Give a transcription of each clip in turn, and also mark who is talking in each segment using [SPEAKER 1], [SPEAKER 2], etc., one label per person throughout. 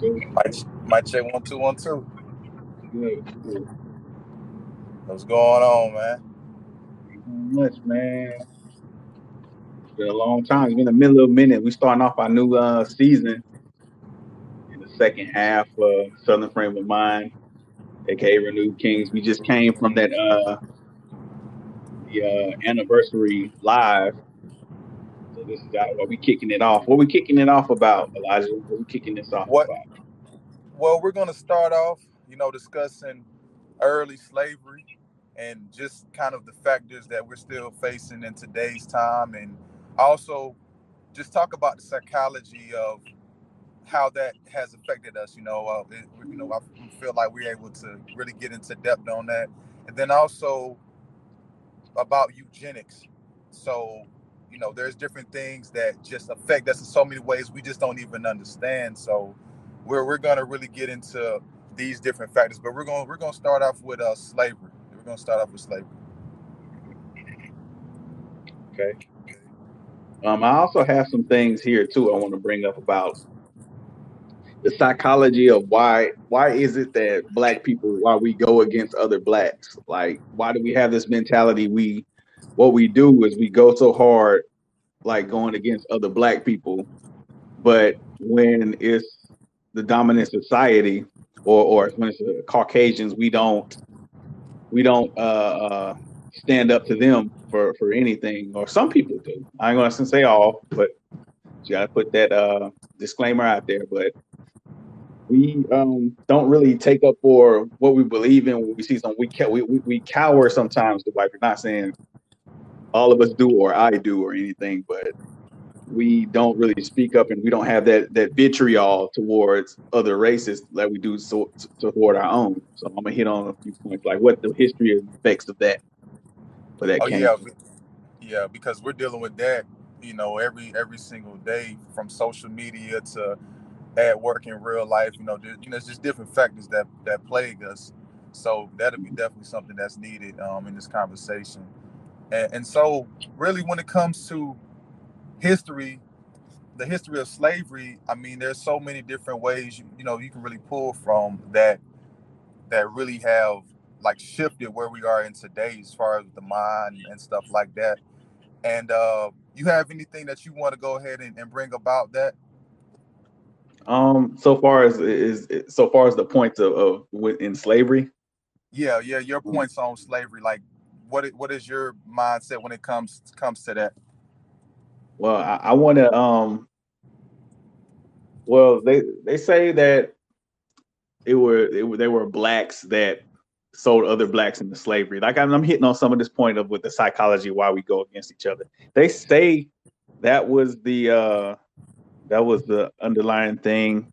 [SPEAKER 1] Might might check one two one two.
[SPEAKER 2] Good, good.
[SPEAKER 1] What's going on, man?
[SPEAKER 2] Not much, man. It's been a long time. It's been a middle of a minute. We starting off our new uh, season in the second half. of Southern Frame of Mind, aka Renewed Kings. We just came from that uh, the uh, anniversary live. This is out. What we kicking it off? What we kicking it off about, Elijah? What we kicking this off
[SPEAKER 1] What?
[SPEAKER 2] about?
[SPEAKER 1] Well, we're gonna start off, you know, discussing early slavery and just kind of the factors that we're still facing in today's time, and also just talk about the psychology of how that has affected us. You know, uh, it, you know, I feel like we're able to really get into depth on that, and then also about eugenics. So, you know, there's different things that just affect us in so many ways we just don't even understand. So, we're we're gonna really get into these different factors, but we're gonna we're gonna start off with uh slavery. We're gonna start off with slavery.
[SPEAKER 2] Okay. Um, I also have some things here too. I want to bring up about the psychology of why why is it that black people why we go against other blacks like why do we have this mentality we what we do is we go so hard like going against other black people but when it's the dominant society or or when it's the caucasians we don't we don't uh, uh stand up to them for for anything or some people do i ain't gonna say all but you gotta put that uh disclaimer out there but we um, don't really take up for what we believe in when we see something. We, we, we we cower sometimes to white. We're not saying all of us do or I do or anything, but we don't really speak up and we don't have that that vitriol towards other races that we do so, toward our own. So I'm gonna hit on a few points like what the history and effects of that for that
[SPEAKER 1] Oh
[SPEAKER 2] came.
[SPEAKER 1] yeah, yeah, because we're dealing with that, you know, every every single day from social media to at work in real life. You know, there, you know, it's just different factors that that plague us. So that'll be definitely something that's needed um, in this conversation. And, and so, really, when it comes to history, the history of slavery, I mean, there's so many different ways you, you know you can really pull from that that really have like shifted where we are in today as far as the mind and stuff like that. And uh, you have anything that you want to go ahead and, and bring about that?
[SPEAKER 2] Um, so far as is so far as the points of, of in slavery.
[SPEAKER 1] Yeah, yeah, your points on slavery, like what what is your mindset when it comes comes to that?
[SPEAKER 2] Well, I, I want to. Um, well, they they say that it were, it were they were blacks that sold other blacks into slavery. Like I'm, I'm hitting on some of this point of with the psychology why we go against each other. They say that was the uh, that was the underlying thing.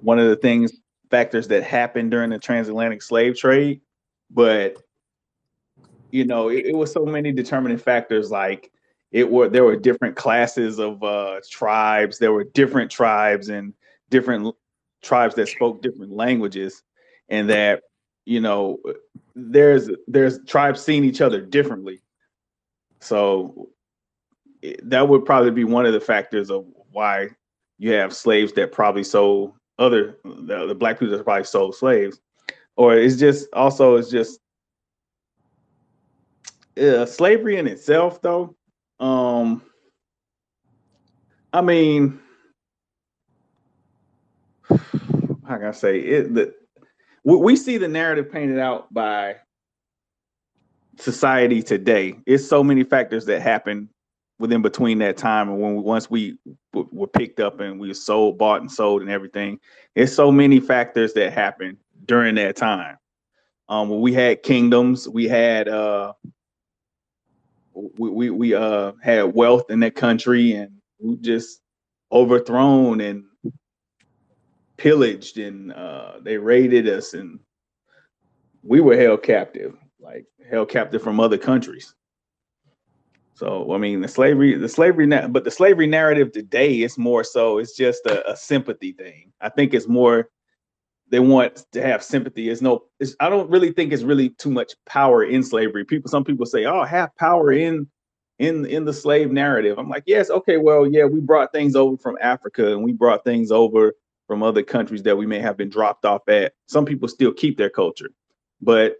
[SPEAKER 2] One of the things factors that happened during the transatlantic slave trade, but you know it, it was so many determining factors like it were there were different classes of uh tribes there were different tribes and different tribes that spoke different languages and that you know there's there's tribes seeing each other differently. So that would probably be one of the factors of why you have slaves that probably sold other the, the black people that probably sold slaves. Or it's just also it's just uh, slavery in itself though um i mean how can i say it? The we, see the narrative painted out by society today. It's so many factors that happen within between that time and when we, once we w- were picked up and we were sold bought and sold and everything. It's so many factors that happened during that time. Um when we had kingdoms we had uh we we, we uh had wealth in that country and we just overthrown and pillaged and uh they raided us and we were held captive like held captive from other countries. So i mean the slavery the slavery but the slavery narrative today is more so it's just a, a sympathy thing. I think it's more they want to have sympathy. It's no, it's, I don't really think it's really too much power in slavery. People, some people say, "Oh, have power in in in the slave narrative." I'm like, yes, okay, well, yeah, we brought things over from Africa and we brought things over from other countries that we may have been dropped off at. Some people still keep their culture, but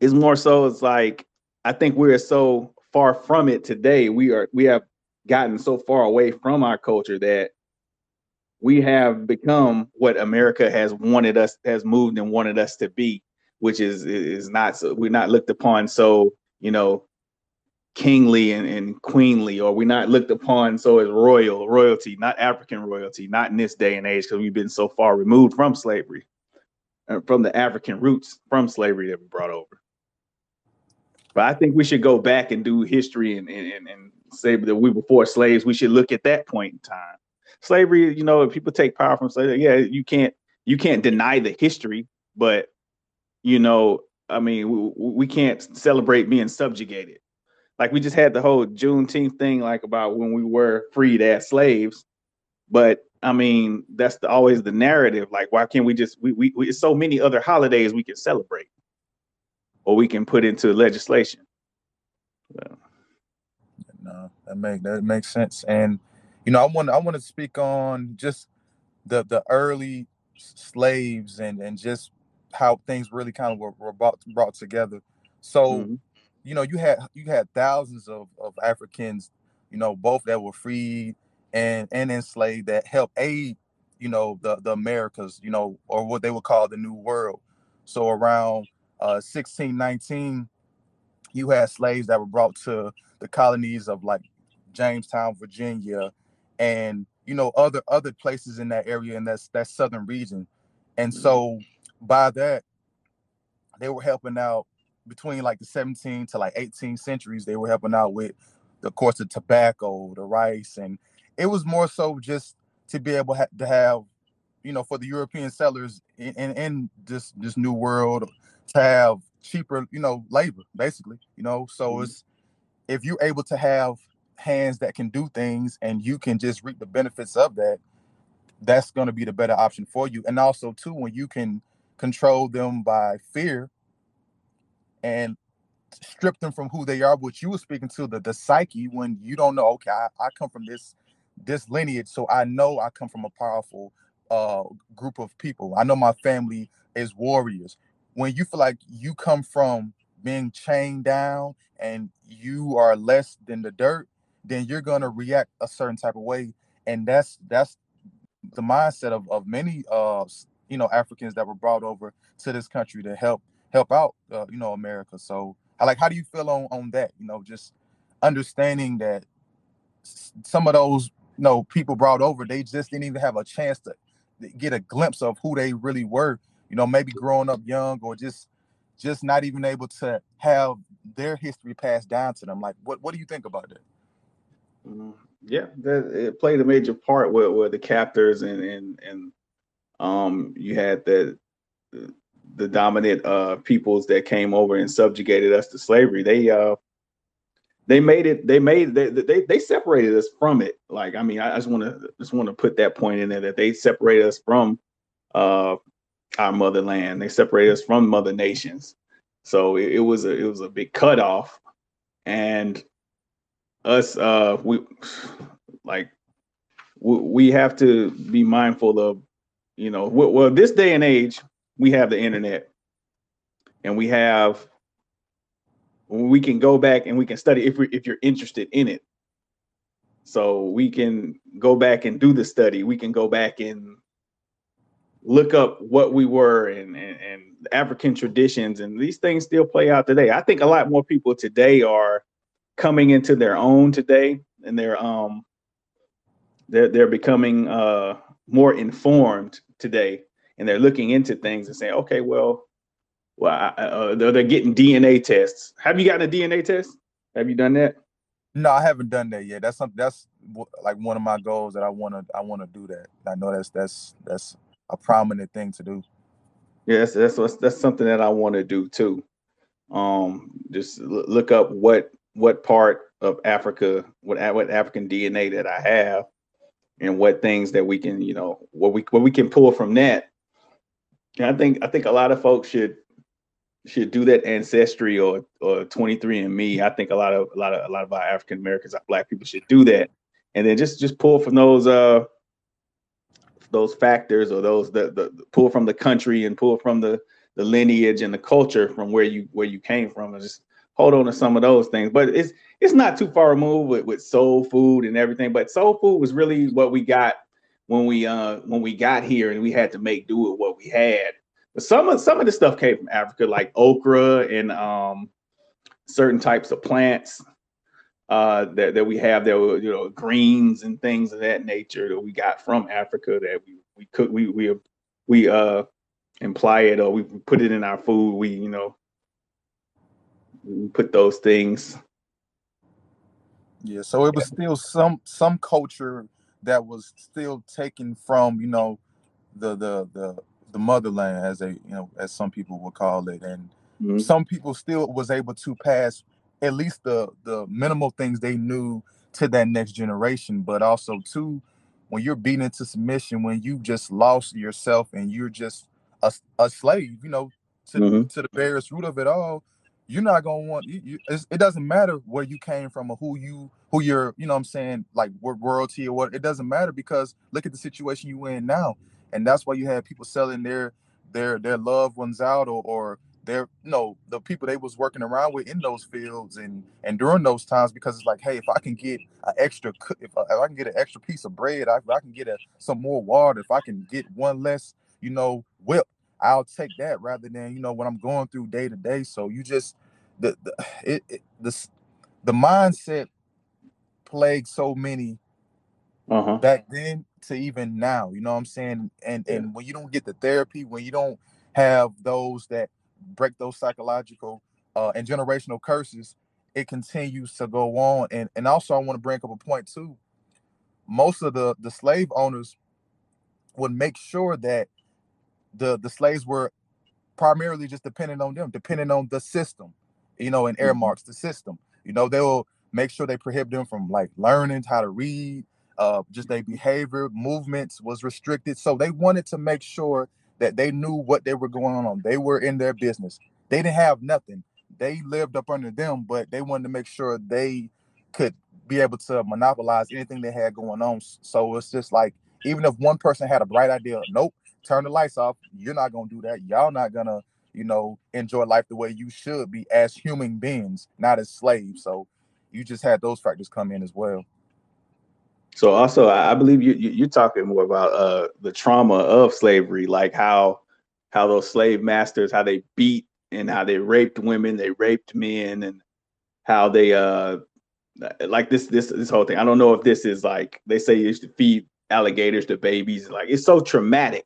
[SPEAKER 2] it's more so it's like I think we're so far from it today. We are we have gotten so far away from our culture that we have become what America has wanted us has moved and wanted us to be, which is is not so we're not looked upon so you know kingly and, and queenly, or we're not looked upon so as royal royalty, not African royalty, not in this day and age because we've been so far removed from slavery, uh, from the African roots from slavery that we brought over. But I think we should go back and do history and, and, and say that we were before slaves. We should look at that point in time slavery, you know, if people take power from slavery, yeah, you can't you can't deny the history, but you know, I mean, we, we can't celebrate being subjugated. Like we just had the whole Juneteenth thing, like about when we were freed as slaves, but I mean, that's the, always the narrative. Like, why can't we just we, we we so many other holidays we can celebrate, or we can put into legislation.
[SPEAKER 1] So. No, that make that makes sense, and you know, I want I want to speak on just the the early slaves and and just how things really kind of were, were brought brought together. So, mm-hmm. you know, you had you had thousands of of Africans, you know, both that were freed and and enslaved that helped aid, you know, the the Americas, you know, or what they would call the New World. So around uh 1619, you had slaves that were brought to the colonies of like Jamestown, Virginia, and you know other other places in that area in that that southern region and mm-hmm. so by that they were helping out between like the 17 to like 18 centuries they were helping out with the course of tobacco the rice and it was more so just to be able ha- to have you know for the european settlers in, in, in this this new world to have cheaper you know labor basically you know so mm-hmm. it's if you're able to have hands that can do things and you can just reap the benefits of that that's going to be the better option for you. And also too when you can control them by fear and strip them from who they are which you were speaking to the the psyche when you don't know okay I, I come from this this lineage so i know i come from a powerful uh group of people. I know my family is warriors. When you feel like you come from being chained down and you are less than the dirt then you're going to react a certain type of way and that's that's the mindset of, of many uh you know africans that were brought over to this country to help help out uh, you know america. So I like how do you feel on on that? You know just understanding that some of those you know people brought over they just didn't even have a chance to get a glimpse of who they really were you know maybe growing up young or just just not even able to have their history passed down to them. Like what what do you think about that.
[SPEAKER 2] Yeah, that it played a major part with, with the captors and and and um you had the the dominant uh peoples that came over and subjugated us to slavery. They uh they made it they made they they, they separated us from it. Like I mean, I just want to just want to put that point in there that they separated us from uh our motherland. They separated us from mother nations. So it, it was a it was a big cutoff. And us uh we like we, have to be mindful of you know well this day and age we have the internet. And we have we can go back and we can study if we if you're interested in it. So we can go back and do the study. We can go back and look up what we were and, and, and african traditions and these things still play out today. I think a lot more people today are coming into their own today and they're um they're they're becoming uh more informed today and they're looking into things and saying okay well well I, uh, they're, they're getting dna tests. Have you gotten a dna test? Have you done that?
[SPEAKER 1] No i haven't done that yet. That's something that's like one of my goals that i want to i want to do that. I know that's that's that's a prominent thing to do.
[SPEAKER 2] Yes that's that's, that's something that i want to do too. Um just look up what what part of Africa, what what African DNA that I have, and what things that we can, you know, what we what we can pull from that. And I think I think a lot of folks should should do that ancestry or or 23andme. I think a lot of a lot of a lot of our African Americans, black people should do that. And then just just pull from those uh those factors or those the, the, the pull from the country and pull from the the lineage and the culture from where you where you came from and just hold on to some of those things. But it's it's not too far removed with, with soul food and everything. But soul food was really what we got when we uh when we got here and we had to make do with what we had. But some of some of the stuff came from Africa, like okra and um certain types of plants uh, that, that we have that were, you know, greens and things of that nature that we got from Africa that we, we cook, we, we, we, uh, imply it or we put it in our food. We, you know, put those things.
[SPEAKER 1] Yeah. So it was still some, some culture that was still taken from, you know, the, the, the, the motherland as a, you know, as some people would call it. And mm-hmm. some people still was able to pass at least the the minimal things they knew to that next generation but also too when you're beaten into submission when you just lost yourself and you're just a, a slave you know to, mm-hmm. to the barest root of it all you're not gonna want you, you it doesn't matter where you came from or who you who you're you know i'm saying like what royalty or what it doesn't matter because look at the situation you in now. And that's why you have people selling their their their loved ones out or, or they're you know the people they was working around with in those fields and and during those times because it's like hey if i can get an extra if I, if I can get an extra piece of bread I, I can get a, some more water if i can get one less you know whip i'll take that rather than you know what i'm going through day to day so you just the, the it, it the, the mindset plagued so many uh-huh. back then to even now you know what i'm saying and yeah. and when you don't get the therapy when you don't have those that break those psychological uh, and generational curses, it continues to go on. And and also I want to bring up a point too. Most of the the slave owners would make sure that the the slaves were primarily just dependent on them, depending on the system, you know, and air mm-hmm. marks the system. You know, they will make sure they prohibit them from like learning how to read, uh, just their behavior, movements was restricted. So they wanted to make sure that they knew what they were going on. They were in their business. They didn't have nothing. They lived up under them, but they wanted to make sure they could be able to monopolize anything they had going on. So it's just like even if one person had a bright idea, nope, turn the lights off. You're not gonna do that. Y'all not gonna, you know, enjoy life the way you should be as human beings, not as slaves. So you just had those factors come in as well.
[SPEAKER 2] So also, I believe you, you are talking more about uh, the trauma of slavery, like how how those slave masters, how they beat and how they raped women, they raped men, and how they uh like this this this whole thing. I don't know if this is like they say you used to feed alligators to babies. Like it's so traumatic.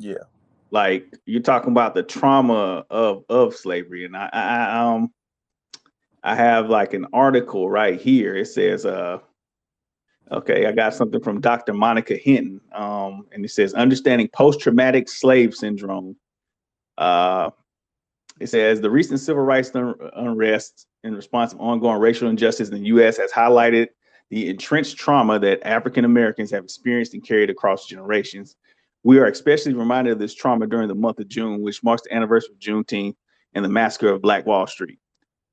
[SPEAKER 1] Yeah.
[SPEAKER 2] Like you're talking about the trauma of of slavery, and I, I um I have like an article right here. It says uh Okay, I got something from Dr. Monica Hinton, um, and it says understanding post-traumatic slave syndrome. Uh, it says the recent civil rights un- unrest in response to ongoing racial injustice in the U.S. has highlighted the entrenched trauma that African Americans have experienced and carried across generations. We are especially reminded of this trauma during the month of June, which marks the anniversary of Juneteenth and the massacre of Black Wall Street.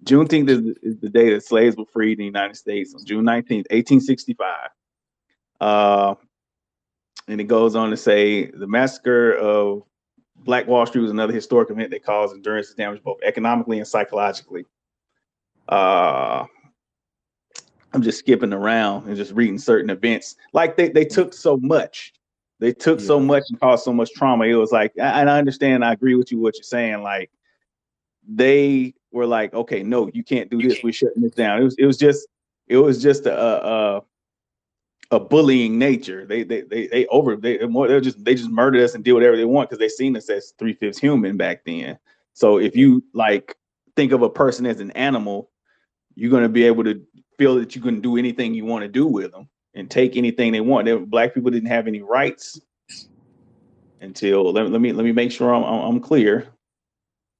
[SPEAKER 2] Juneteenth is, is, the day that slaves were freed in the United States on June 19th, 1865. Uh, and it goes on to say the massacre of Black Wall Street was another historic event that caused endurance damage both economically and psychologically. Uh, I'm just skipping around and just reading certain events. Like they, they took so much. They took yeah. so much and caused so much trauma. It was like, and I understand, I agree with you what you're saying. Like they were like, okay, no, you can't do this. We're shutting this down. It was it was just it was just a a, a bullying nature. They they they they over they more they just they just murdered us and do whatever they want because they seen us as three fifths human back then. So if you like think of a person as an animal, you're gonna be able to feel that you can do anything you want to do with them and take anything they want. They, black people didn't have any rights until let, let me let me make sure I'm I'm clear.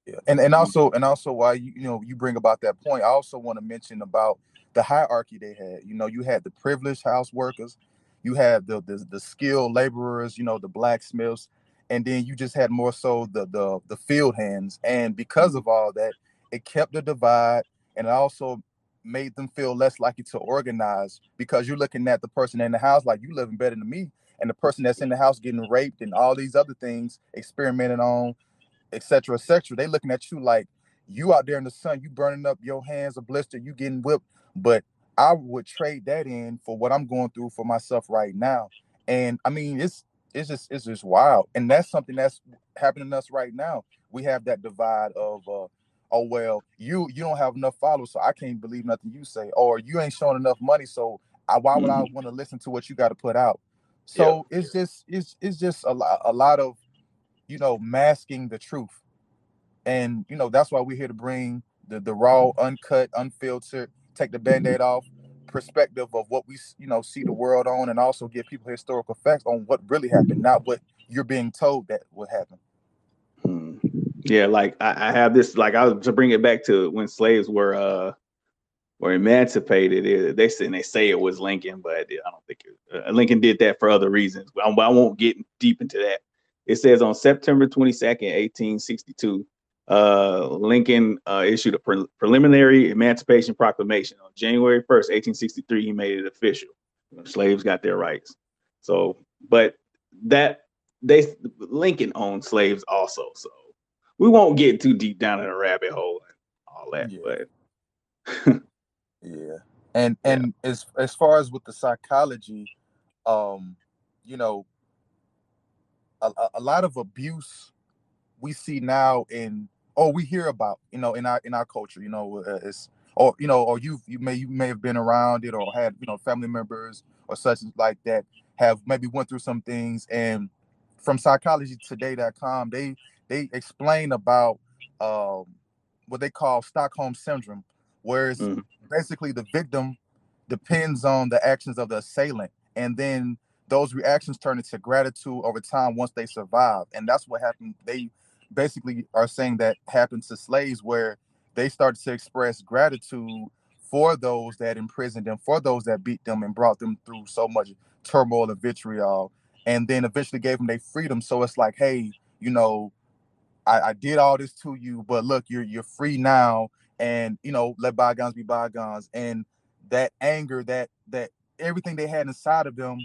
[SPEAKER 1] Yeah. And and also and also why you you know you bring about that point, I also want to mention about the hierarchy they had. You know, you had the privileged house workers, you had the the, the skilled laborers, you know, the blacksmiths, and then you just had more so the the the field hands. And because of all that, it kept the divide and it also made them feel less likely to organize because you're looking at the person in the house like you living better than me and the person that's in the house getting raped and all these other things experimented on, etc., etc. They looking at you like you out there in the sun, you burning up your hands a blister, you getting whipped. But I would trade that in for what I'm going through for myself right now. And I mean, it's it's just it's just wild, and that's something that's happening to us right now. We have that divide of uh, oh well, you you don't have enough followers, so I can't believe nothing you say, or you ain't showing enough money, so I, why would mm-hmm. I want to listen to what you got to put out? So yeah. it's just it's it's just a lot a lot of you know masking the truth, and you know that's why we're here to bring the the raw, uncut, unfiltered, take the band-aid off perspective of what we you know see the world on, and also give people historical facts on what really happened, not what you're being told that would happen.
[SPEAKER 2] Hmm. Yeah, like I, I, have this, like I was to bring it back to when slaves were uh were emancipated. It, they say they say it was Lincoln, but I don't think it, uh, Lincoln did that for other reasons. I, I won't get deep into that. It says on September 22nd, 1862, uh, Lincoln uh, issued a pre- preliminary Emancipation Proclamation. On January 1st, 1863, he made it official. slaves got their rights. So, but that they Lincoln owned slaves also. So we won't get too deep down in a rabbit hole and all that. Yeah.
[SPEAKER 1] But yeah, and and yeah. as as far as with the psychology, um, you know, a, a lot of abuse we see now in or we hear about, you know, in our in our culture, you know, uh, it's or you know, or you you may you may have been around it or had you know family members or such like that have maybe went through some things and from psychologytoday.com they they explain about um, what they call Stockholm syndrome, whereas mm-hmm. basically the victim depends on the actions of the assailant, and then those reactions turn into gratitude over time once they survive, and that's what happened. They basically are saying that happened to slaves, where they started to express gratitude for those that imprisoned them, for those that beat them and brought them through so much turmoil and vitriol, and then eventually gave them their freedom. So it's like, hey, you know, I, I did all this to you, but look, you're you're free now, and you know, let bygones be bygones. And that anger, that that everything they had inside of them,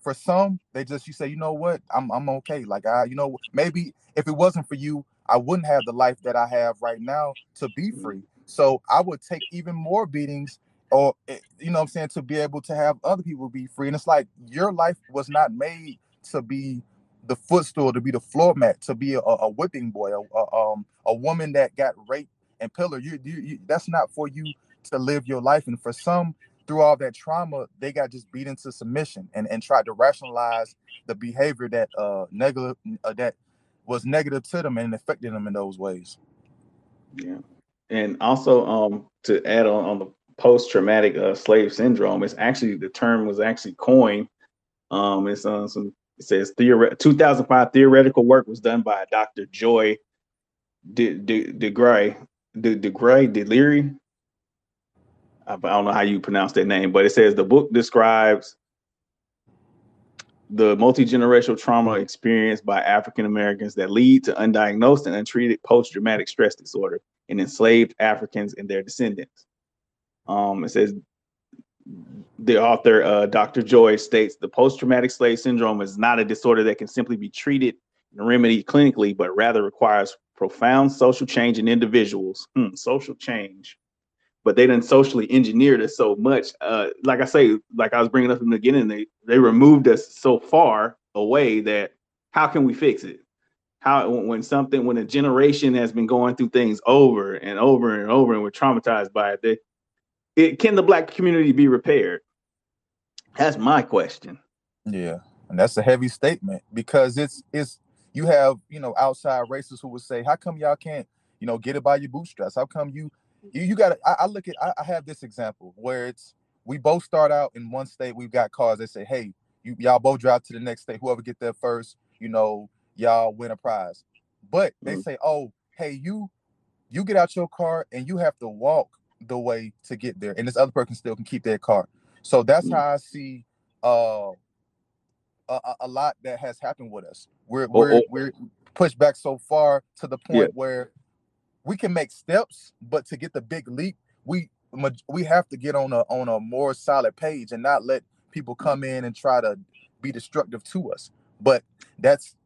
[SPEAKER 1] for some, they just you say, you know what, I'm I'm okay. Like I, you know, maybe if it wasn't for you, I wouldn't have the life that I have right now to be free. So I would take even more beatings or eh, you know I'm saying to be able to have other people be free. And it's like your life was not made to be the footstool, to be the floor mat, to be a, a whipping boy, a, a, um, a woman that got raped and pillared. You, you, you, that's not for you to live your life. And for some, through all that trauma, they got just beat into submission and, and tried to rationalize the behavior that uh, negative uh, that was negative to them and affected them in those ways.
[SPEAKER 2] Yeah, and also um, to add on on the post traumatic uh, slave syndrome, it's actually the term was actually coined. Um, it's on uh, some it says theore- 2005 theoretical work was done by Dr. Joy De, De, DeGray, De, DeGray, Deliri. I don't know how you pronounce that name, but it says the book describes the multi-generational trauma experienced by African Americans that lead to undiagnosed and untreated post-traumatic stress disorder in enslaved Africans and their descendants. Um, it says the author, uh, Dr. Joy, states the post traumatic slave syndrome is not a disorder that can simply be treated and remedied clinically, but rather requires profound social change in individuals. Hmm, social change. But they didn't socially engineered us so much. Uh, like I say, like I was bringing up in the beginning, they, they removed us so far away that how can we fix it? How when something when a generation has been going through things over and over and over and we're traumatized by it, they, it, can the black community be repaired? That's my question.
[SPEAKER 1] Yeah, and that's a heavy statement because it's it's you have you know outside racists who would say, how come y'all can't you know get it by your bootstraps? How come you you, you got? I, I, look at I, I have this example where it's we both start out in one state. We've got cars. They say, hey, you y'all both drive to the next state. Whoever get there first, you know, y'all win a prize. But they mm-hmm. say, oh, hey, you you get out your car and you have to walk the way to get there, and this other person still can keep their car. So that's mm. how I see uh, a, a, lot that has happened with us. We're we're oh, oh. we're pushed back so far to the point yeah. where we can make steps, but to get the big leap, we we have to get on a on a more solid page and not let people come in and try to be destructive to us. But that's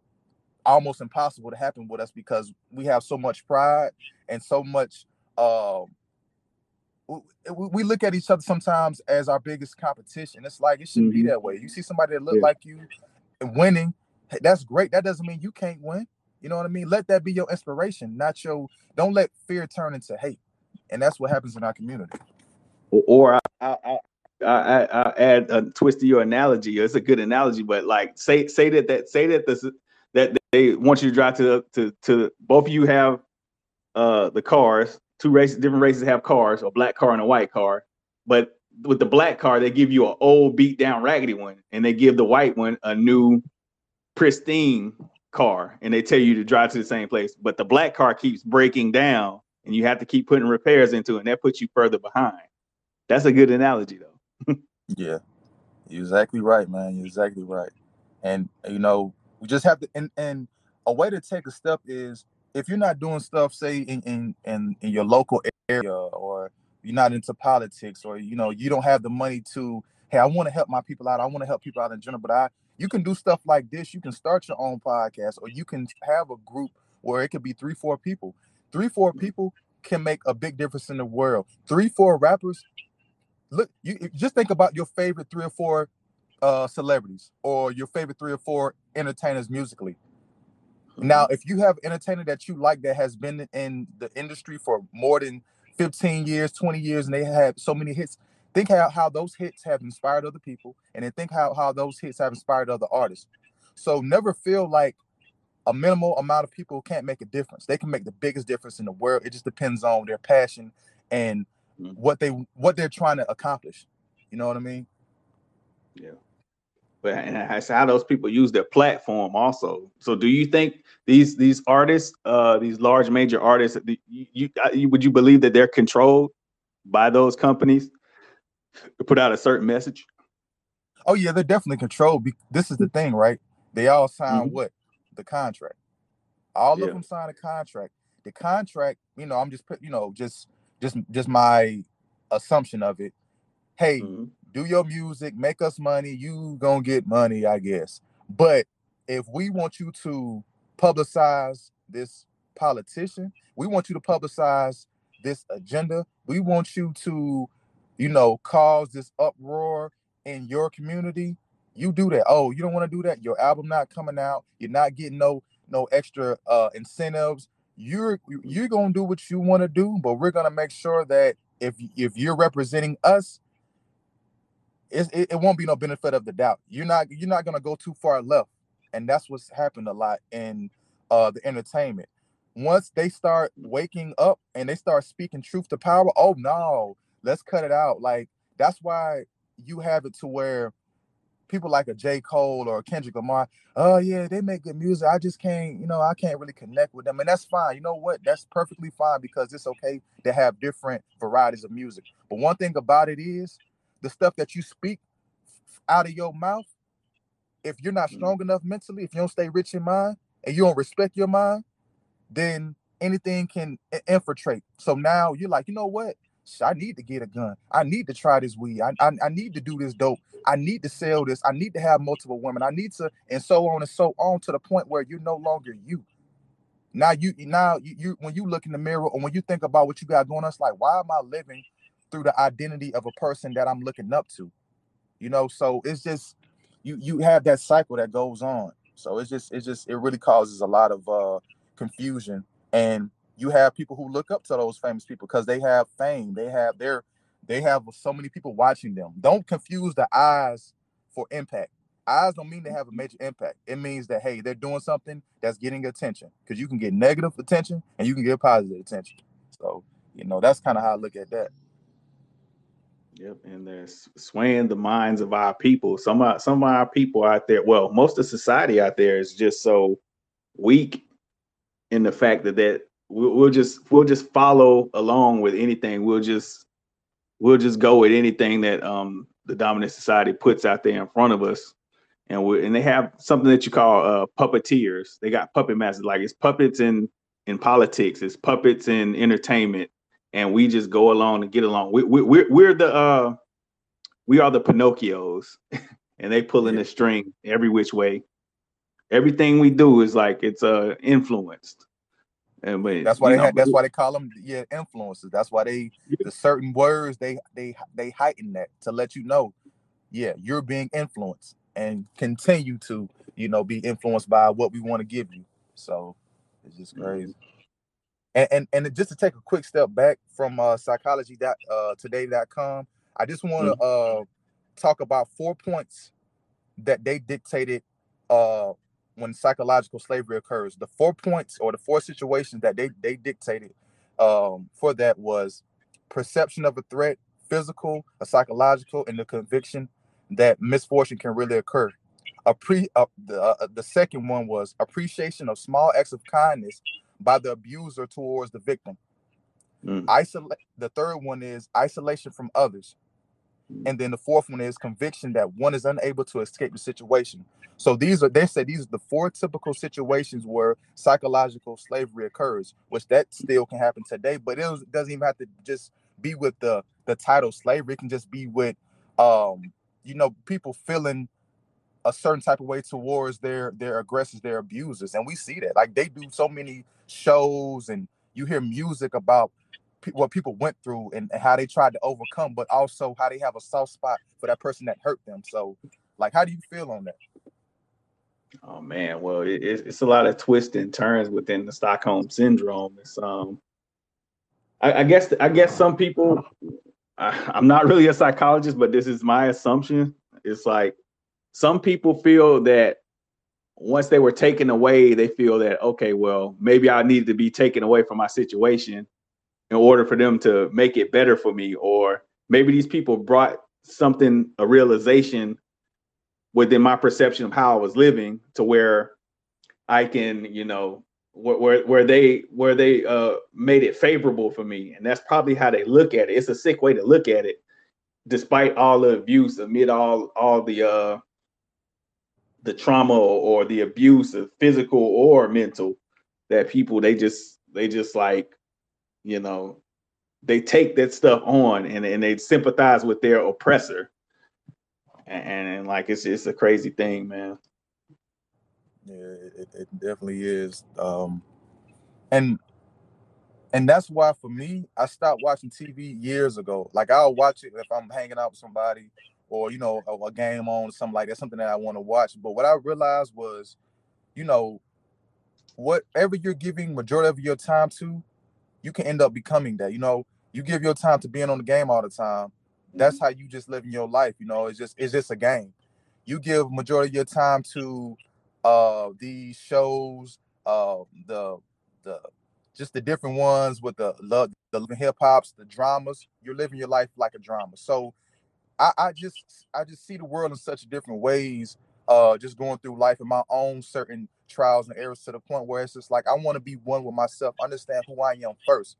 [SPEAKER 1] almost impossible to happen with us because we have so much pride and so much um we look at each other sometimes as our biggest competition. It's like it shouldn't mm-hmm. be that way. You see somebody that look yeah. like you winning, that's great. That doesn't mean you can't win. You know what I mean? Let that be your inspiration, not your. Don't let fear turn into hate, and that's what happens in our community.
[SPEAKER 2] Or I, I, I, I add a twist to your analogy. It's a good analogy, but like say say that that say that this that they want you to drive to to to both of you have uh the cars. Two races, different races have cars, a black car and a white car. But with the black car, they give you an old beat down raggedy one, and they give the white one a new pristine car and they tell you to drive to the same place, but the black car keeps breaking down and you have to keep putting repairs into it, and that puts you further behind. That's a good analogy though.
[SPEAKER 1] yeah. You're exactly right, man. You're exactly right. And you know, we just have to and, and a way to take a step is if you're not doing stuff, say in in in, in your local area or you're not into politics or you know, you don't have the money to, hey, I want to help my people out. I want to help people out in general, but I you can do stuff like this. You can start your own podcast, or you can have a group where it could be three, four people. Three, four people can make a big difference in the world. Three, four rappers. Look, you just think about your favorite three or four uh, celebrities, or your favorite three or four entertainers musically. Now, mm-hmm. if you have entertainer that you like that has been in the industry for more than 15 years, 20 years, and they have so many hits, think how, how those hits have inspired other people and then think how, how those hits have inspired other artists. So never feel like a minimal amount of people can't make a difference. They can make the biggest difference in the world. It just depends on their passion and mm-hmm. what they what they're trying to accomplish. You know what i mean?
[SPEAKER 2] Yeah but and how those people use their platform also so do you think these these artists uh these large major artists you, you, you would you believe that they're controlled by those companies to put out a certain message?
[SPEAKER 1] Oh yeah, they're definitely controlled. This is the thing, right? They all sign mm-hmm. what the contract. All yeah. of them sign a contract. The contract, you know, I'm just put, you know, just just just my assumption of it. Hey, mm-hmm. Do your music, make us money. You gonna get money, I guess. But if we want you to publicize this politician, we want you to publicize this agenda. We want you to you know, cause this uproar in your community, you do that. Oh, you don't want to do that. Your album not coming out. You're not getting no no extra uh incentives. You're you're gonna do what you want to do, but we're gonna make sure that if if you're representing us, it, it won't be no benefit of the doubt. You're not you're not gonna go too far left, and that's what's happened a lot in uh the entertainment. Once they start waking up and they start speaking truth to power, oh no, let's cut it out. Like that's why you have it to where people like a J. Cole or Kendrick Lamar, oh yeah, they make good music. I just can't, you know, I can't really connect with them. And that's fine. You know what? That's perfectly fine because it's okay to have different varieties of music. But one thing about it is the stuff that you speak out of your mouth, if you're not mm. strong enough mentally, if you don't stay rich in mind and you don't respect your mind, then anything can infiltrate. So now you're like, you know what? I need to get a gun. I need to try this weed. I, I, I need to do this dope. I need to sell this. I need to have multiple women. I need to, and so on and so on to the point where you're no longer you. Now you now you, you when you look in the mirror or when you think about what you got going on, it's like, why am I living through the identity of a person that I'm looking up to? You know, so it's just you you have that cycle that goes on. So it's just it's just it really causes a lot of uh confusion and you have people who look up to those famous people because they have fame. They have their they have so many people watching them. Don't confuse the eyes for impact. Eyes don't mean they have a major impact. It means that hey, they're doing something that's getting attention. Because you can get negative attention and you can get positive attention. So, you know, that's kind of how I look at that.
[SPEAKER 2] Yep, and they're swaying the minds of our people. Some of some of our people out there, well, most of society out there is just so weak in the fact that that we'll, we'll just we'll just follow along with anything. We'll just we'll just go with anything that um the dominant society puts out there in front of us. And we and they have something that you call uh, puppeteers. They got puppet masters, like it's puppets in in politics, it's puppets in entertainment, and we just go along and get along. We, we, we're we're the uh, we are the Pinocchios, and they pulling yeah. the string every which way. Everything we do is like it's uh influenced.
[SPEAKER 1] And but that's why they know, had, that's why they call them yeah influences. That's why they yeah. the certain words they they they heighten that to let you know, yeah, you're being influenced and continue to you know be influenced by what we want to give you. So it's just mm-hmm. crazy. Mm-hmm. And, and and just to take a quick step back from uh psychology dot uh today.com, I just want to mm-hmm. uh talk about four points that they dictated uh when psychological slavery occurs. The four points or the four situations that they they dictated um for that was perception of a threat, physical, a psychological, and the conviction that misfortune can really occur. A pre uh, the uh, the second one was appreciation of small acts of kindness by the abuser towards the victim. Mm. Isolate. The third one is isolation from others, mm. and then the fourth one is conviction that one is unable to escape the situation. So these are they said these are the four typical situations where psychological slavery occurs, which that still can happen today. But it was, doesn't even have to just be with the the title slavery. It can just be with um you know people feeling a certain type of way towards their their aggressors, their abusers, and we see that. Like they do so many shows, and you hear music about pe- what people went through and, how they tried to overcome, but also how they have a soft spot for that person that hurt them. So, like, how do you feel on that?
[SPEAKER 2] Oh man, well, it, it's, it's a lot of twists and turns within the Stockholm syndrome. It's um, I, I guess I guess some people. I, I'm not really a psychologist, but this is my assumption. It's like some people feel that once they were taken away, they feel that, okay, well, maybe I needed to be taken away from my situation in order for them to make it better for me. Or maybe these people brought something, a realization within my perception of how I was living to where I can, you know, where where, where they where they uh made it favorable for me. And that's probably how they look at it. It's a sick way to look at it, despite all the abuse, amid all all the uh the trauma or, the abuse of physical or mental that people they just they just like you know they take that stuff on and, and they sympathize with their oppressor. And, and like it's it's a crazy thing man.
[SPEAKER 1] Yeah it, it definitely is um and and that's why for me i stopped watching tv years ago. Like i'll watch it if i'm hanging out with somebody or you know a, a game on or something like that, something that I want to watch. But what I realized was, you know, whatever you're giving majority of your time to, you can end up becoming that. You know, you give your time to being on the game all the time. That's mm-hmm. how you just living your life. You know, it's just it's just a game. You give majority of your time to uh these shows, uh the the just the different ones with the love the hip hops, the dramas. You're living your life like a drama. So I, I just I just see the world in such different ways. Uh, just going through life in my own certain trials and errors to the point where it's just like I want to be one with myself, understand who I am first.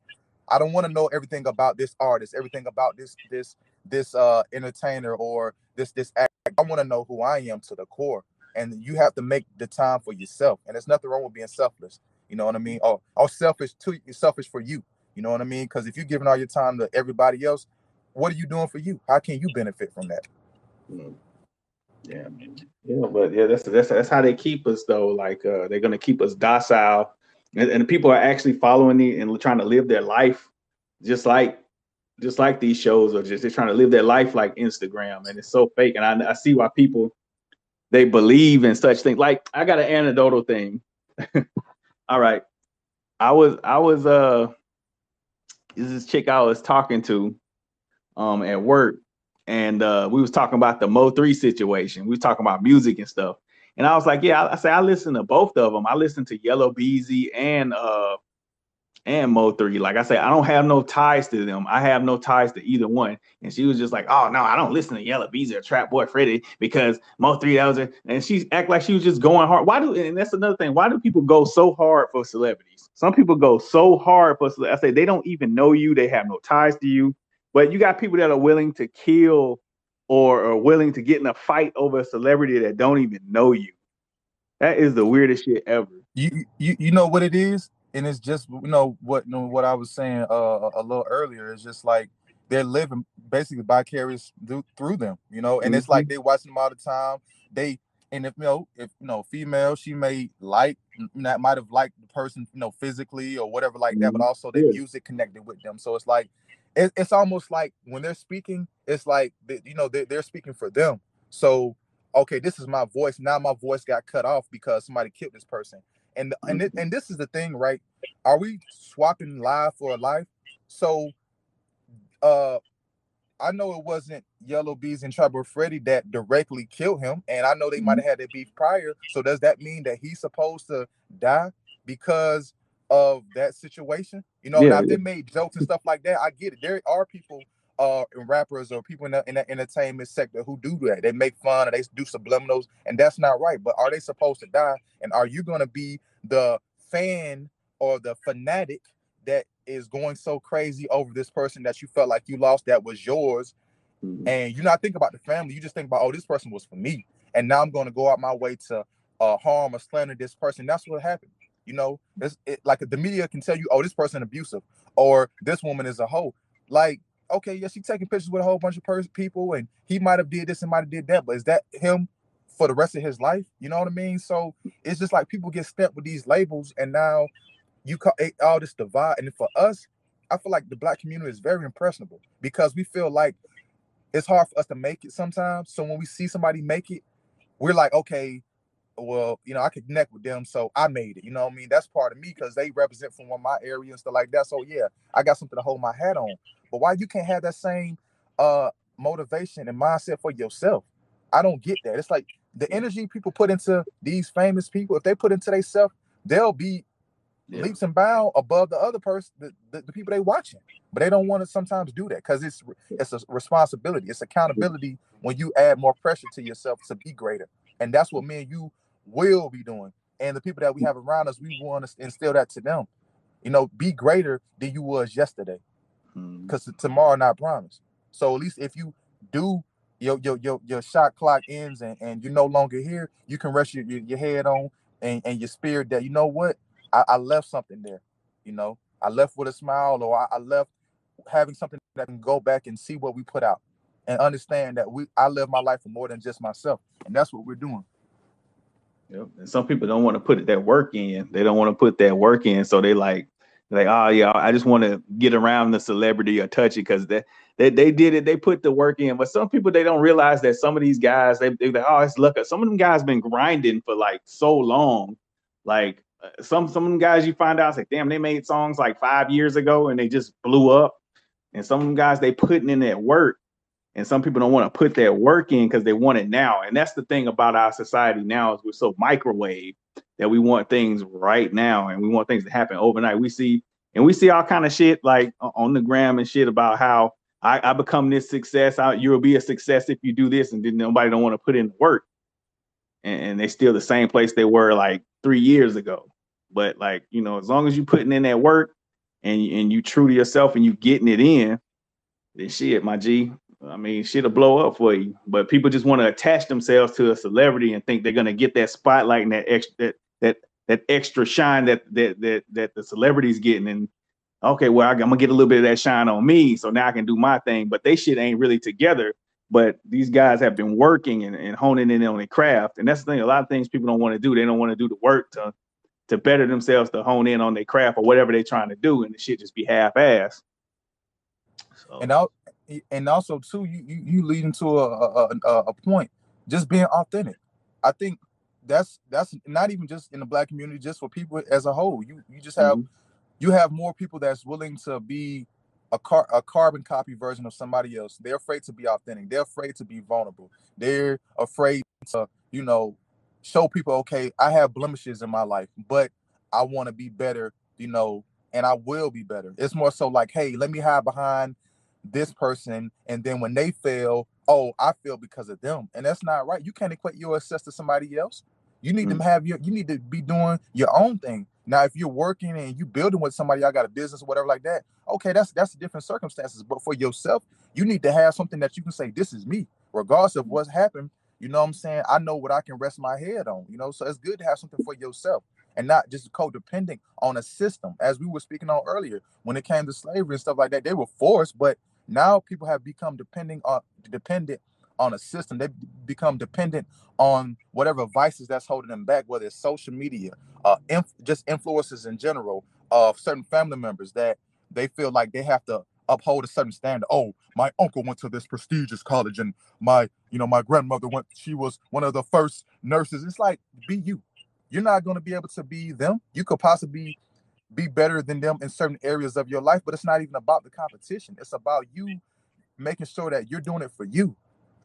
[SPEAKER 1] I don't want to know everything about this artist, everything about this this this uh entertainer or this this act. I want to know who I am to the core. And you have to make the time for yourself. And there's nothing wrong with being selfless. You know what I mean? Or, or selfish to selfish for you. You know what I mean? Because if you're giving all your time to everybody else, what are you doing for you? How can you benefit from that?
[SPEAKER 2] Mm. Yeah, yeah, but yeah, that's that's that's how they keep us though. Like uh, they're gonna keep us docile, and, and people are actually following it and trying to live their life, just like just like these shows are just they're trying to live their life like Instagram, and it's so fake. And I, I see why people they believe in such things. Like I got an anecdotal thing. All right, I was I was uh this chick I was talking to um at work and uh we was talking about the Mo3 situation. We was talking about music and stuff. And I was like, yeah, I, I say I listen to both of them. I listen to Yella Beezy and uh and Mo3. Like I say, I don't have no ties to them. I have no ties to either one. And she was just like, oh no, I don't listen to Yella Beezy or Trap Boy Freddy because Mo3 that was. And she act like she was just going hard. Why do and that's another thing. Why do people go so hard for celebrities? Some people go so hard for I say they don't even know you, they have no ties to you. But you got people that are willing to kill or are willing to get in a fight over a celebrity that don't even know you. That is the weirdest shit ever.
[SPEAKER 1] You you you know what it is, and it's just you know what you know what I was saying uh, a little earlier. It's just like they're living basically vicarious through, through them, you know, and mm-hmm. it's like they watching them all the time. They and if you know, if you know, female, she may like that might have liked the person, you know, physically or whatever like that, but mm-hmm. also their yeah. music connected with them. So it's like it, it's almost like when they're speaking, it's like they, you know they're, they're speaking for them. So okay, this is my voice. Now my voice got cut off because somebody killed this person. And and it, and this is the thing, right? Are we swapping life for a life? So uh I know it wasn't Yella Beezy and Trapboy Freddy that directly killed him, and I know they might mm-hmm. have had that beef prior. So does that mean that he's supposed to die because of that situation? You know, yeah, now if they made jokes and stuff like that, I get it. There are people uh and rappers or people in the, in the entertainment sector who do that. They make fun or they do subliminals, and that's not right. But are they supposed to die? And are you gonna be the fan or the fanatic that is going so crazy over this person that you felt like you lost that was yours? Mm-hmm. And you're not think about the family, you just think about, oh, this person was for me. And now I'm gonna go out my way to uh harm or slander this person. That's what happened. You know, it's it, like the media can tell you, oh, this person abusive, or this woman is a hoe. Like okay, yeah, he's taking pictures with a whole bunch of pers- people, and he might have did this and might have did that, but is that him for the rest of his life? You know what I mean? So it's just like people get stamped with these labels, and now you call all this divide. And for us, I feel like the black community is very impressionable because we feel like it's hard for us to make it sometimes. So when we see somebody make it, we're like, okay, well, you know, I could connect with them, so I made it. You know what I mean? That's part of me because they represent from one my area and stuff like that. So yeah, I got something to hold my hat on. But why you can't have that same uh motivation and mindset for yourself? I don't get that. It's like the energy people put into these famous people, if they put into themselves, they'll be yeah. leaps and bounds above the other person, the, the, the people they watching. But they don't want to sometimes do that because it's it's a responsibility, it's accountability when you add more pressure to yourself to be greater. And that's what me and you will be doing. And the people that we have around us, we want to instill that to them. You know, be greater than you was yesterday because mm-hmm. tomorrow not promised. So at least if you do your your your, your shot clock ends and, and you're no longer here, you can rest your, your, your head on and, and your spirit that you know what I, I, left something there. You know, I left with a smile or I, I left having something that can go back and see what we put out and understand that we I live my life for more than just myself. And that's what we're doing.
[SPEAKER 2] Yep. And some people don't want to put that work in. They don't want to put that work in. So they like like, oh yeah, I just want to get around the celebrity or touch it because they, they they did it. They put the work in. But some people they don't realize that some of these guys they they like, oh it's luck. Some of them guys been grinding for like so long. Like uh, some some of them guys you find out like damn they made songs like five years ago and they just blew up. And some of them guys they putting in that work. And some people don't want to put that work in because they want it now. And that's the thing about our society now is we're so microwave that we want things right now and we want things to happen overnight. We see and we see all kind of shit like on the gram and shit about how I, I become this success. I, you'll be a success if you do this, and then nobody don't want to put in the work, and, and they're still the same place they were like three years ago. But like you know, as long as you putting in that work and and you true to yourself and you getting it in, then shit, my G. I mean, shit'll blow up for you. But people just want to attach themselves to a celebrity and think they're gonna get that spotlight and that extra that that that extra shine that that that that the celebrity's getting. And okay well i'm gonna get a little bit of that shine on me so now i can do my thing. But they shit ain't really together. But these guys have been working and, and honing in on their craft. And that's the thing a lot of things people don't want to do. They don't want to do the work to to better themselves to hone in on their craft or whatever they're trying to do. And the shit just be half-ass
[SPEAKER 1] so. and out and also too you you, you lead into a, a, a, a point just being authentic i think that's that's not even just in the black community, just for people as a whole. You you just have mm-hmm. you have more people that's willing to be a car a carbon copy version of somebody else. They're afraid to be authentic. They're afraid to be vulnerable. They're afraid to, you know, show people, okay, I have blemishes in my life, but I want to be better, you know, and I will be better. It's more so like, hey, let me hide behind this person, and then when they fail, oh, I feel because of them, and that's not right. You can't equate your success to somebody else. You need mm-hmm. to have your you need to be doing your own thing. Now, if you're working and you building with somebody, I got a business or whatever like that, okay, that's that's different circumstances. But for yourself, you need to have something that you can say, This is me, regardless of what's happened. You know what I'm saying? I know what I can rest my head on, you know. So it's good to have something for yourself and not just codependent on a system. As we were speaking on earlier, when it came to slavery and stuff like that, they were forced, but now people have become depending on dependent on a system. They become dependent on whatever vices that's holding them back, whether it's social media, uh, inf- just influences in general of certain family members that they feel like they have to uphold a certain standard. Oh, my uncle went to this prestigious college, and my, you know, my grandmother went. She was one of the first nurses. It's like be you. You're not going to be able to be them. You could possibly be better than them in certain areas of your life, but it's not even about the competition. It's about you making sure that you're doing it for you.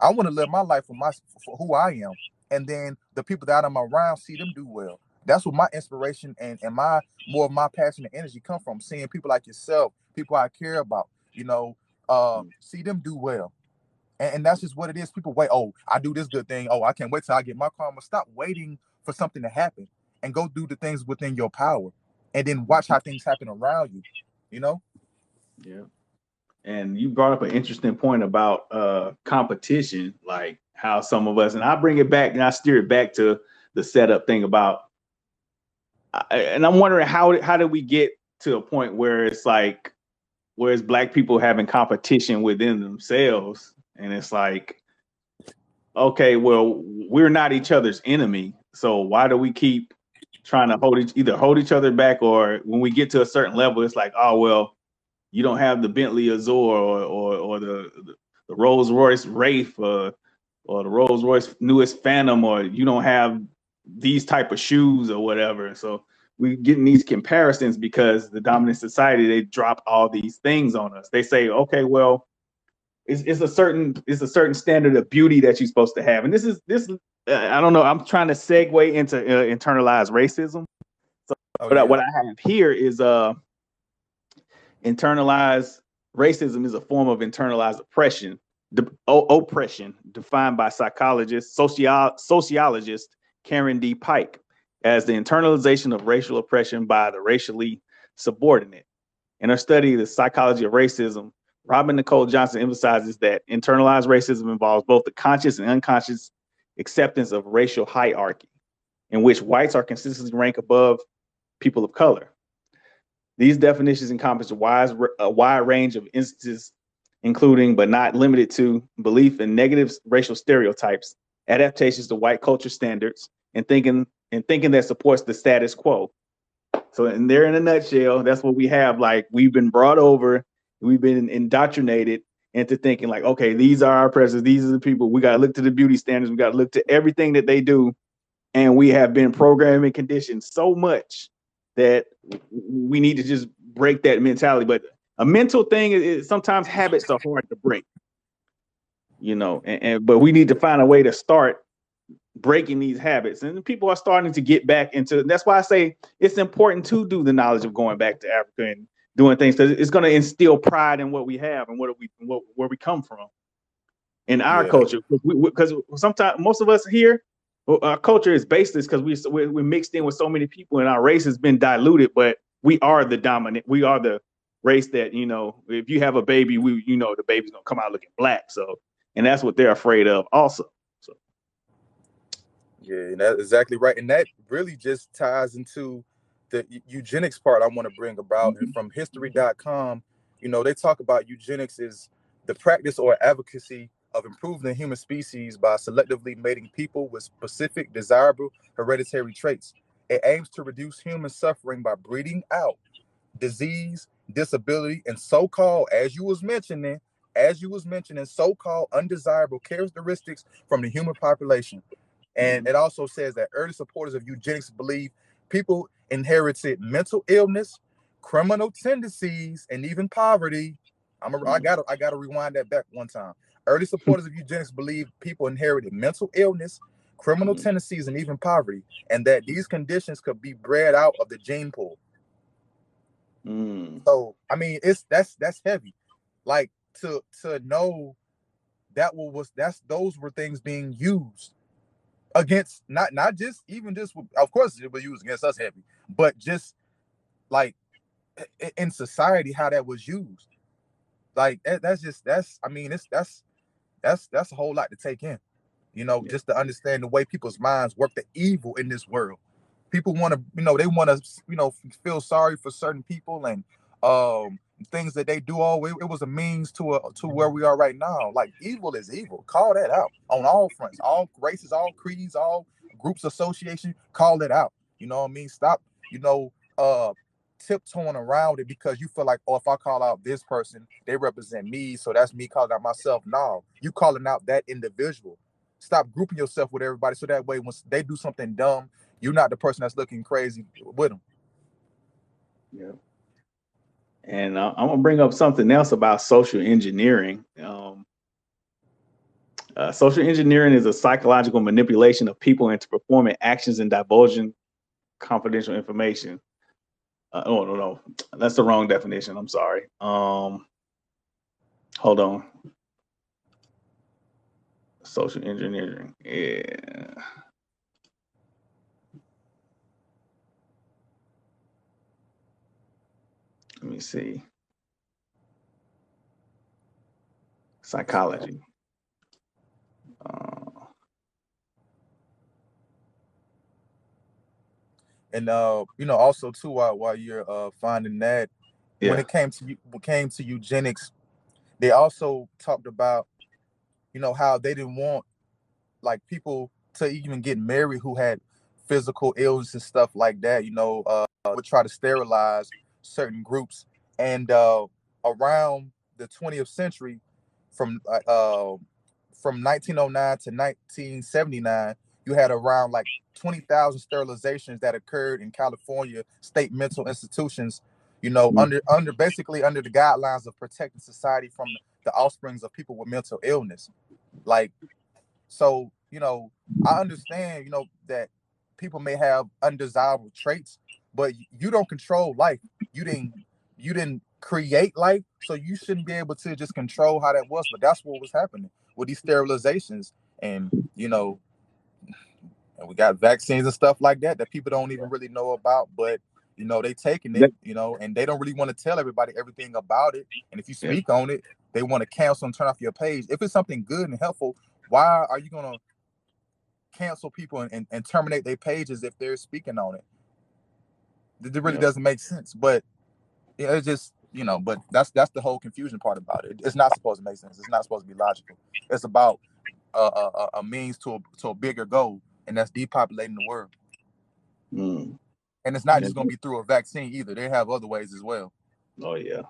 [SPEAKER 1] I want to live my life for my for who I am, and then the people that I'm around see them do well. That's what my inspiration and and my more of my passion and energy come from. Seeing people like yourself, people I care about, you know, uh, see them do well. And, and, that's just what it is. People wait, oh, I do this good thing. Oh, I can't wait till I get my karma. Stop waiting for something to happen and go do the things within your power and then watch how things happen around you, you know?
[SPEAKER 2] Yeah. And you brought up an interesting point about uh competition, like how some of us, and I bring it back and I steer it back to the setup thing about, and I'm wondering how how did we get to a point where it's like, whereas black people having competition within themselves, and it's like, okay, well, we're not each other's enemy, so why do we keep trying to hold each either hold each other back or when we get to a certain level, it's like, oh well, you don't have the Bentley Azure or or, or the, the Rolls Royce Wraith or or the Rolls Royce newest Phantom or you don't have these type of shoes or whatever. So we getting these comparisons because the dominant society they drop all these things on us. They say, okay, well, it's, it's a certain it's a certain standard of beauty that you're supposed to have, and this is this. I don't know. I'm trying to segue into uh, internalized racism. So oh, yeah. what I have here is uh internalized racism is a form of internalized oppression, de- oppression defined by psychologist, socio- sociologist Karen D. Pyke as the internalization of racial oppression by the racially subordinate. In her study, The Psychology of Racism, Robin Nicole Johnson emphasizes that internalized racism involves both the conscious and unconscious acceptance of racial hierarchy, in which whites are consistently ranked above people of color. These definitions encompass a wide, a wide range of instances, including but not limited to belief in negative racial stereotypes, adaptations to white culture standards, and thinking and thinking that supports the status quo. So, and there in a nutshell, that's what we have. Like we've been brought over, we've been indoctrinated into thinking like, okay, these are our presidents, these are the people. We got to look to the beauty standards, we got to look to everything that they do, and we have been programming conditioned so much that we need to just break that mentality. But a mental thing is sometimes habits are hard to break, you know, and, and, but we need to find a way to start breaking these habits. And people are starting to get back into that's why I say it's important to do the knowledge of going back to Africa and doing things because it's going to instill pride in what we have and what we what, where we come from in our yeah. culture because sometimes most of us here our culture is baseless because we we're, we're, mixed in with so many people and our race has been diluted but we are the dominant we are the race that you know if you have a baby we you know the baby's gonna come out looking black so and that's what they're afraid of also so
[SPEAKER 1] yeah that's exactly right and that really just ties into the eugenics part i want to bring about mm-hmm. and from history.com you know they talk about eugenics is the practice or advocacy of improving the human species by selectively mating people with specific desirable hereditary traits. It aims to reduce human suffering by breeding out disease, disability, and so-called, as you was mentioning, as you was mentioning, so-called undesirable characteristics from the human population. And mm-hmm. it also says that early supporters of eugenics believe people inherited mental illness, criminal tendencies, and even poverty. I'm a, I mm-hmm. gotta I gotta rewind that back one time. Early supporters of eugenics believe people inherited mental illness, criminal mm. tendencies, and even poverty, and that these conditions could be bred out of the gene pool. Mm. So, I mean, it's that's that's heavy. Like to to know that was that's those were things being used against not not just even just of course it was used against us heavy, but just like in society how that was used. Like that, that's just that's I mean it's that's that's that's a whole lot to take in. You know, yeah. just to understand the way people's minds work, the evil in this world. People want to, you know, they want to, you know, feel sorry for certain people and um things that they do all it, it was a means to a, to where we are right now. Like evil is evil. Call that out on all fronts, all races, all creeds, all groups, association. Call it out. You know what I mean? Stop. You know, uh, tiptoeing around it because you feel like, oh, if I call out this person, they represent me, so that's me calling out myself. No, you calling out that individual. Stop grouping yourself with everybody so that way when they do something dumb, you're not the person that's looking crazy with them.
[SPEAKER 2] Yeah. And uh, I'm gonna bring up something else about social engineering. Um, uh, social engineering is a psychological manipulation of people into performing actions and divulging confidential information. Uh, oh no, no, that's the wrong definition. I'm sorry. Um, hold on. Social engineering. Yeah. Let me see. Psychology. Uh,
[SPEAKER 1] and uh, you know, also too, while while you're uh finding that, yeah. when it came to you, came to eugenics, they also talked about, you know, how they didn't want like people to even get married who had physical illness and stuff like that. You know, uh, would try to sterilize certain groups, and uh, around the 20th century, from uh, uh from 1909 to 1979, you had around like 20,000 sterilizations that occurred in California state mental institutions, you know, mm-hmm. under under basically under the guidelines of protecting society from the offsprings of people with mental illness. Like, so, you know, I understand, you know, that people may have undesirable traits, but you don't control life. You didn't you didn't create life, so you shouldn't be able to just control how that was. But that's what was happening with these sterilizations, and you know, and we got vaccines and stuff like that that people don't even really know about, but you know they taking it, you know, and they don't really want to tell everybody everything about it. And if you speak yeah. on it, they want to cancel and turn off your page. If it's something good and helpful, why are you gonna cancel people and, and, and terminate their pages if they're speaking on it? It really yeah. doesn't make sense. But yeah, it's just you know, but that's that's the whole confusion part about it. It's not supposed to make sense. It's not supposed to be logical. It's about a, a, a means to a, to a bigger goal, and that's depopulating the world. Mm. And it's not just going to be through a vaccine either. They have other ways as well.
[SPEAKER 2] Oh yeah,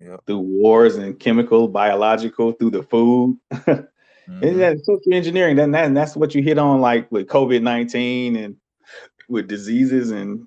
[SPEAKER 2] yeah. Through wars and chemical, biological, through the food. mm-hmm. And that social engineering, then that, and that's what you hit on, like with COVID nineteen and with diseases and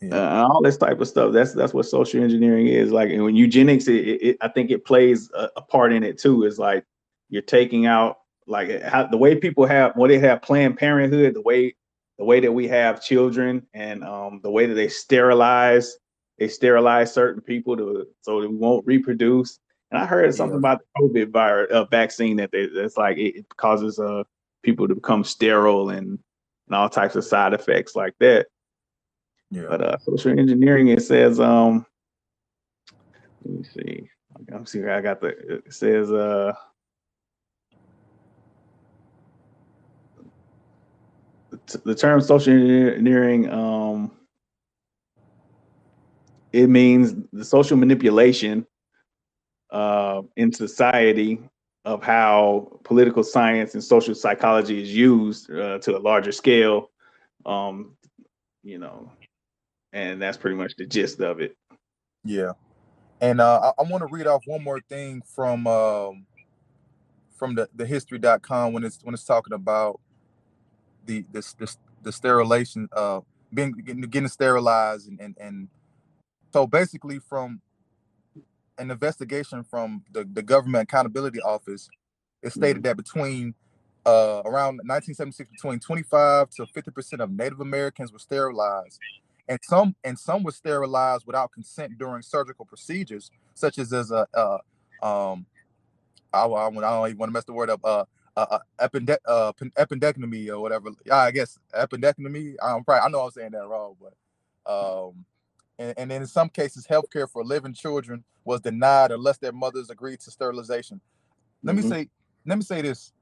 [SPEAKER 2] yeah. uh, all this type of stuff. That's that's what social engineering is. Like, and when eugenics, it, it, I think it plays a, a, part in it too. Is like you're taking out like how, the way people have when they have Planned Parenthood, the way the way that we have children, and um, the way that they sterilize they sterilize certain people to so they won't reproduce. And I heard something yeah. about the COVID virus uh, vaccine that they, it's like it, it causes uh people to become sterile and and all types of side effects like that. Yeah. But uh, social engineering, it says, um, let me see. I'm see I got the. It says, uh, the term social engineering, um, it means the social manipulation uh, in society of how political science and social psychology is used uh, to a larger scale um, you know and that's pretty much the gist of it.
[SPEAKER 1] Yeah, and uh, I, I want to read off one more thing from um, from the the history.com when it's when it's talking about the this this the sterilization uh being getting, getting sterilized and, and and so basically from an investigation from the, the government accountability office it stated mm-hmm. that between uh, around 1976 between 25 to 50 percent of native americans were sterilized and some and some were sterilized without consent during surgical procedures, such as as a uh, um, I, I, I don't even want to mess the word up. Uh, uh, epide- uh, appendectomy or whatever. Yeah, I guess appendectomy. I'm probably I know I'm saying that wrong, but um, and, and in some cases, healthcare for living children was denied unless their mothers agreed to sterilization. Let mm-hmm. me say, let me say this: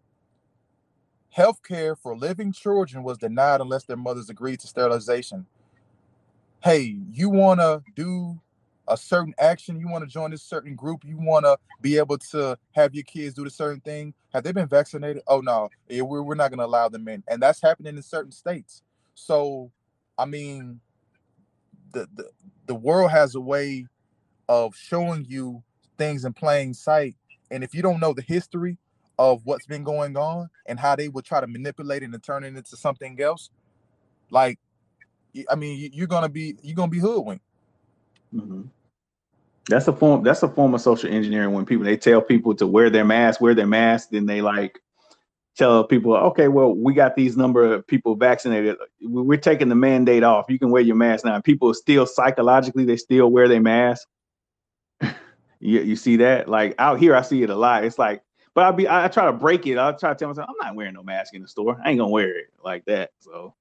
[SPEAKER 1] healthcare for living children was denied unless their mothers agreed to sterilization hey, you want to do a certain action, you want to join this certain group, you want to be able to have your kids do the certain thing. Have they been vaccinated? Oh no, we're, we're not going to allow them in, and that's happening in certain states. So, I mean, the the the world has a way of showing you things in plain sight, and if you don't know the history of what's been going on and how they would try to manipulate it and turn it into something else, like, I mean, you're gonna be you're gonna be hoodwinked.
[SPEAKER 2] Mm-hmm. That's a form. That's a form of social engineering when people they tell people to wear their mask, wear their mask, then they like tell people, okay, well, we got these number of people vaccinated. We're taking the mandate off. You can wear your mask now. People still psychologically they still wear their mask. you, you see that? Like out here, I see it a lot. It's like, but I'll be I, I try to break it. I'll try to tell myself, I'm not wearing no mask in the store. I ain't gonna wear it like that. So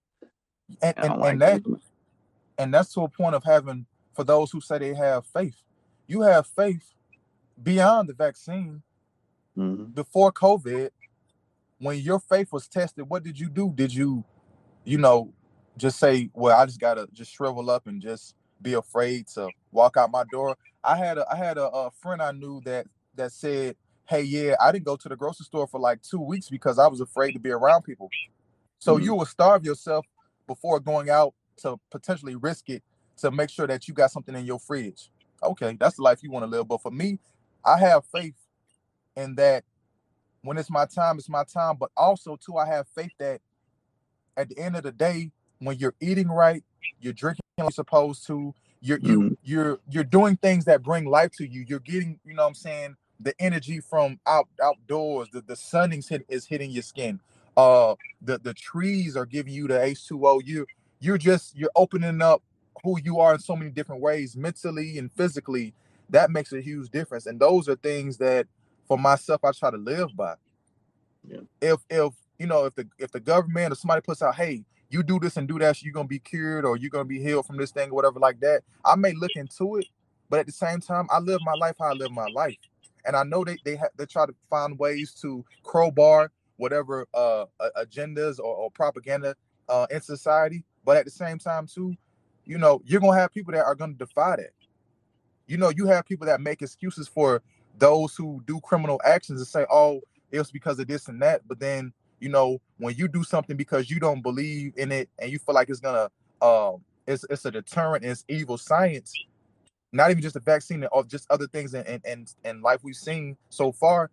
[SPEAKER 1] and, and, like and that and that's to a point of having for those who say they have faith. You have faith beyond the vaccine. Mm-hmm. Before COVID, when your faith was tested, what did you do? Did you, you know, just say, "Well, I just gotta just shrivel up and just be afraid to walk out my door"? I had a I had a, a friend I knew that that said, "Hey, yeah, I didn't go to the grocery store for like two weeks because I was afraid to be around people." So mm-hmm. you will starve yourself before going out to potentially risk it to make sure that you got something in your fridge. Okay, that's the life you want to live. But for me, I have faith in that when it's my time, it's my time. But also, too, I have faith that at the end of the day, when you're eating right, you're drinking like you're supposed to, you're you mm-hmm. you're you're doing things that bring life to you. You're getting, you know what I'm saying, the energy from out outdoors. The the sun is, hit, is hitting your skin. Uh the the trees are giving you the H2O. You you're just you're opening up who you are in so many different ways, mentally and physically. That makes a huge difference. And those are things that for myself I try to live by. Yeah. If if you know if the if the government or somebody puts out, hey, you do this and do that, so you're gonna be cured or you're gonna be healed from this thing or whatever like that. I may look into it, but at the same time, I live my life how I live my life. And I know they they ha- they try to find ways to crowbar whatever uh agendas or, or propaganda uh in society, but at the same time too, you know, you're gonna have people that are gonna defy that. You know, you have people that make excuses for those who do criminal actions and say, "Oh, it was because of this and that." But then, you know, when you do something because you don't believe in it and you feel like it's gonna, um, it's it's a deterrent, it's evil science. Not even just a vaccine, or just other things and in in life we've seen so far.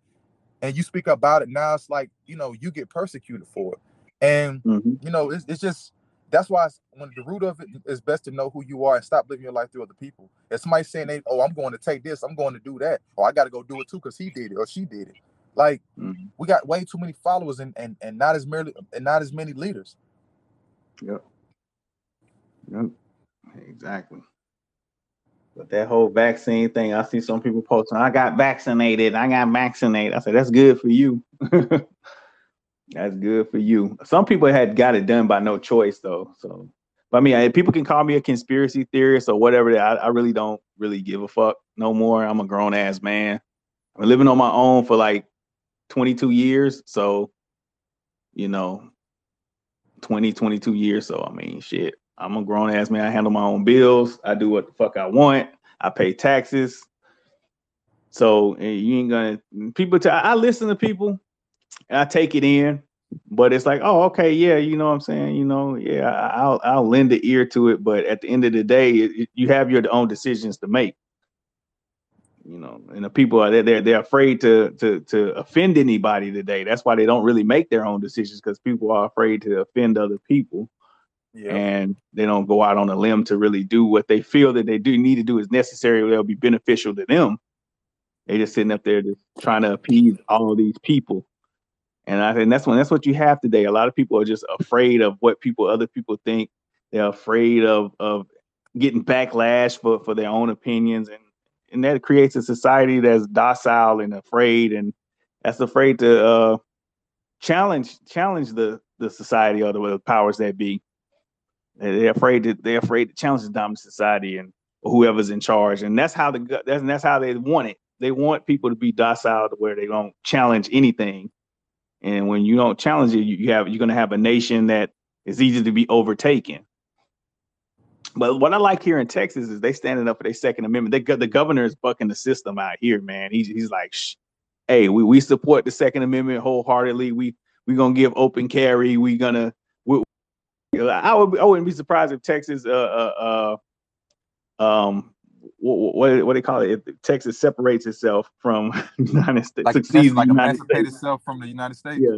[SPEAKER 1] And you speak about it now, it's like you know you get persecuted for it, and mm-hmm. you know it's, it's just that's why when the root of it is best to know who you are and stop living your life through other people. If somebody saying they, oh, I'm going to take this, I'm going to do that, or I got to go do it too because he did it or she did it. Like mm-hmm. we got way too many followers and and and not as merely and not as many leaders.
[SPEAKER 2] Yep. Yep. Exactly. But that whole vaccine thing, I see some people posting, I got vaccinated, I got vaccinated. I said, that's good for you. That's good for you. Some people had got it done by no choice though. So, but I mean, people can call me a conspiracy theorist or whatever. I, I really don't really give a fuck no more. I'm a grown ass man. I'm living on my own for like 22 years. So, you know, 20, 22 years. So, I mean, shit, I'm a grown ass man. I handle my own bills. I do what the fuck I want. I pay taxes. So you ain't gonna people. T- I listen to people and I take it in, but it's like, oh, okay, yeah, you know what I'm saying, you know, yeah, I'll I'll lend the ear to it, but at the end of the day, it, you have your own decisions to make. You know, and the people are they're they're afraid to to to offend anybody today. That's why they don't really make their own decisions because people are afraid to offend other people. And they don't go out on a limb to really do what they feel that they do need to do is necessary. They'll be beneficial to them. They just sitting up there just trying to appease all these people and I think that's when that's what you have today. A lot of people are just afraid of what people, other people think. They're afraid of of getting backlash for for their own opinions, and and that creates a society that's docile and afraid, and that's afraid to uh, challenge challenge the the society or the powers that be. They're afraid to they're afraid to challenge the dominant society and whoever's in charge, and that's how the that's that's how they want it. They want people to be docile to where they don't challenge anything and when you don't challenge it, you have you're going to have a nation that is easy to be overtaken. but what I like here in Texas is they standing up for their Second Amendment. They the governor is bucking the system out here, man. He's he's like, hey, we, we support the Second Amendment wholeheartedly. We we gonna give open carry. We gonna. I would I wouldn't be surprised if Texas uh uh, uh um what, what what they call it if Texas separates itself from United States
[SPEAKER 1] like,
[SPEAKER 2] succeeds
[SPEAKER 1] like
[SPEAKER 2] United
[SPEAKER 1] emancipate
[SPEAKER 2] States.
[SPEAKER 1] itself from the United States.
[SPEAKER 2] Yeah.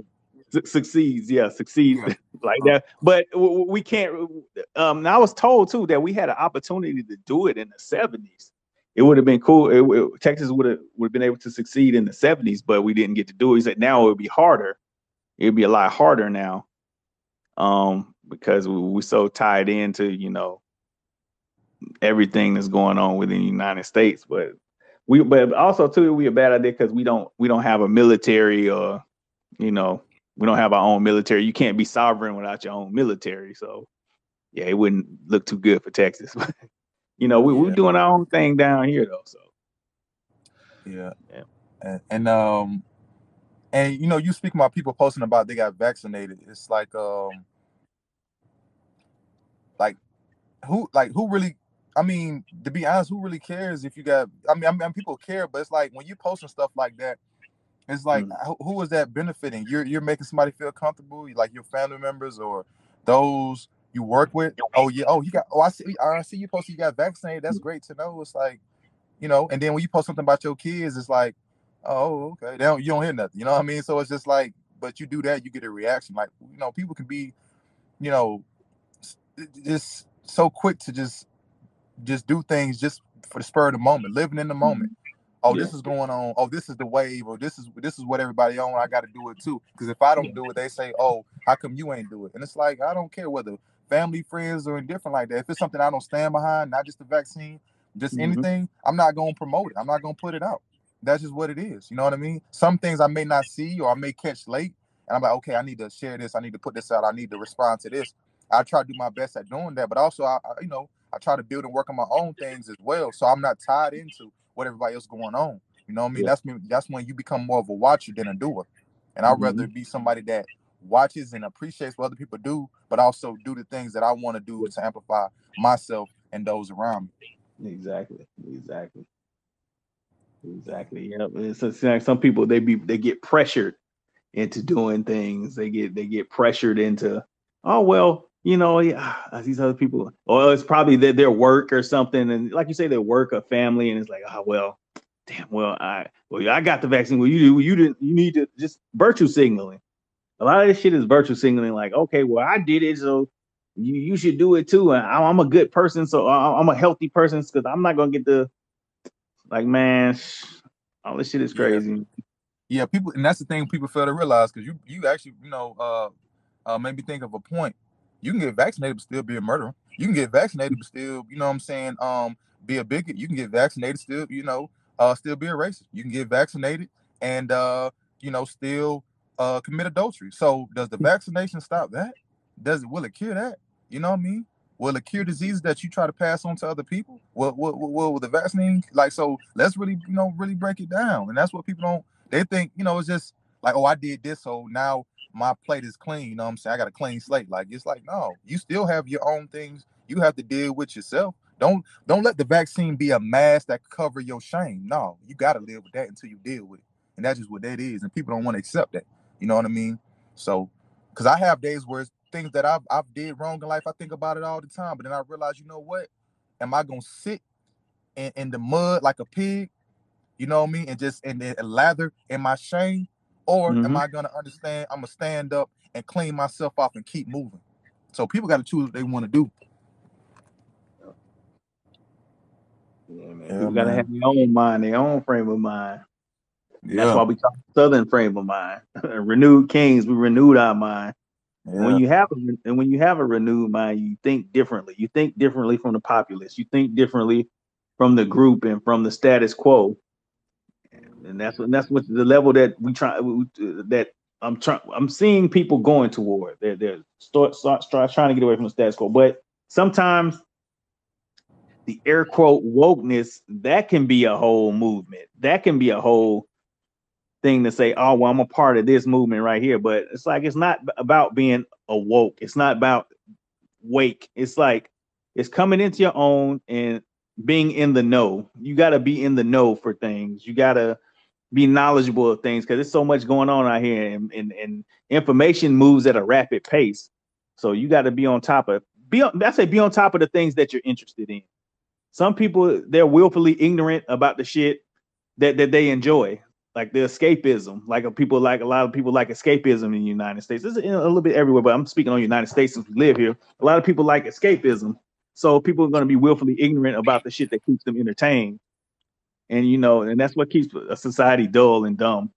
[SPEAKER 2] Su- succeeds yeah succeeds
[SPEAKER 1] Yeah.
[SPEAKER 2] like that but w- we can't um i was told too that we had an opportunity to do it in the 70s it would have been cool it, it- texas would have would have been able to succeed in the 70s but we didn't get to do it he said now it would be harder it would be a lot harder now um because we, we're so tied into you know everything that's going on within the united states but we but also too we a bad idea because we don't we don't have a military or you know we don't have our own military you can't be sovereign without your own military so yeah it wouldn't look too good for texas you know we, we're doing our own thing down here though so
[SPEAKER 1] Yeah.
[SPEAKER 2] Yeah.
[SPEAKER 1] And, and um and you know, you speak about people posting about they got vaccinated. It's like um like who like who really I mean, to be honest, who really cares if you got I mean, I mean people care, but it's like when you posting stuff like that, it's like
[SPEAKER 2] Mm.
[SPEAKER 1] who, who is that benefiting? You're you're making somebody feel comfortable, like your family members or those you work with. Oh yeah, oh you got oh I see I see you posted you got vaccinated. That's great to know. It's like, you know, and then when you post something about your kids, it's like, oh, okay. They don't you don't hear nothing. You know what I mean? So it's just like, but you do that, you get a reaction. Like, you know, people can be, you know, just so quick to just just do things just for the spur of the moment, living in the moment. Oh, this is going on. Oh, this is the wave, or this is this is what everybody on. I got to do it too. Because if I don't do it, they say, "Oh, how come you ain't do it?" And it's like I don't care whether family, friends, or indifferent like that. If it's something I don't stand behind, not just the vaccine, just
[SPEAKER 2] Mhm.
[SPEAKER 1] anything, I'm not gonna promote it. I'm not gonna put it out. That's just what it is. You know what I mean? Some things I may not see or I may catch late, and I'm like, okay, I need to share this. I need to put this out. I need to respond to this. I try to do my best at doing that, but also I, I you know, I try to build and work on my own things as well. So I'm not tied into what everybody else going on. You know what I mean?
[SPEAKER 2] Yeah.
[SPEAKER 1] That's me. That's when you become more of a watcher than a doer. And I'd mm-hmm. rather be somebody that watches and appreciates what other people do, but also do the things that I want to do to amplify myself and those around me.
[SPEAKER 2] Exactly. Exactly. Exactly. Yep. It's, it's like some people they be they get pressured into doing things. They get they get pressured into oh well you know yeah, these other people or it's probably their, their work or something and like you say their work or family and it's like oh well damn well I well I got the vaccine well you you didn't you need to just virtue signaling. A lot of this shit is virtue signaling like okay well I did it so you you should do it too. And I'm, a good person, so I'm a healthy person because I'm not gonna get the like, man, all this shit is
[SPEAKER 1] Yeah.
[SPEAKER 2] crazy.
[SPEAKER 1] Yeah, people, and that's the thing people fail to realize because you you actually you know uh uh made me think of a point. You can get vaccinated but still be a murderer. You can get vaccinated but still you know what I'm saying um be a bigot. You can get vaccinated still you know uh still be a racist. You can get vaccinated and uh you know still uh commit adultery. So does the vaccination stop that? Does it will it cure that? You know what I mean? Will it cure diseases that you try to pass on to other people? Will, will, will, will the vaccine like so? Let's really you know really break it down, and that's what people don't. They think you know it's just like oh I did this, so now my plate is clean. You know what I'm saying? I got a clean slate. Like it's like no, you still have your own things you have to deal with yourself. Don't don't let the vaccine be a mask that cover your shame. No, you got to live with that until you deal with it, and that's just what that is. And people don't want to accept that. You know what I mean? So, because I have days where things that I've I've did wrong in life, I think about it all the time. But then I realize, you know what? Am I gonna sit in, in the mud like a pig? You know what I mean? And just and, and lather in my shame, or am
[SPEAKER 2] Mhm.
[SPEAKER 1] I gonna understand? I'm gonna stand up and clean myself off and keep moving. So people got to choose what they want to do.
[SPEAKER 2] Yeah, man.
[SPEAKER 1] Yeah,
[SPEAKER 2] People gotta have their own mind, their own frame of mind. That's why we talk Southern frame of mind. renewed kings, we renewed our mind. And When you have a and when you have a renewed mind, you think differently. You think differently from the populace. You think differently from the group and from the status quo. And that's what that's what the level that we try that I'm trying I'm seeing people going toward. They're they're start, start start trying to get away from the status quo. But sometimes the air quote wokeness that can be a whole movement. That can be a whole thing to say, oh, well, I'm a part of this movement right here. But it's like it's not about being awoke. It's not about wake. It's like It's coming into your own and being in the know. You got to be in the know for things. You got to be knowledgeable of things because there's so much going on out here and, and, and information moves at a rapid pace. So you got to be on top of be on, I say be on top of the things that you're interested in. Some people they're willfully ignorant about the shit that, that they enjoy, like the escapism. Like people like a lot of people like escapism in the United States. This is a little bit everywhere, but I'm speaking on United States since we live here. A lot of people like escapism. So people are going to be willfully ignorant about the shit that keeps them entertained. And you know, and that's what keeps a society dull and dumb.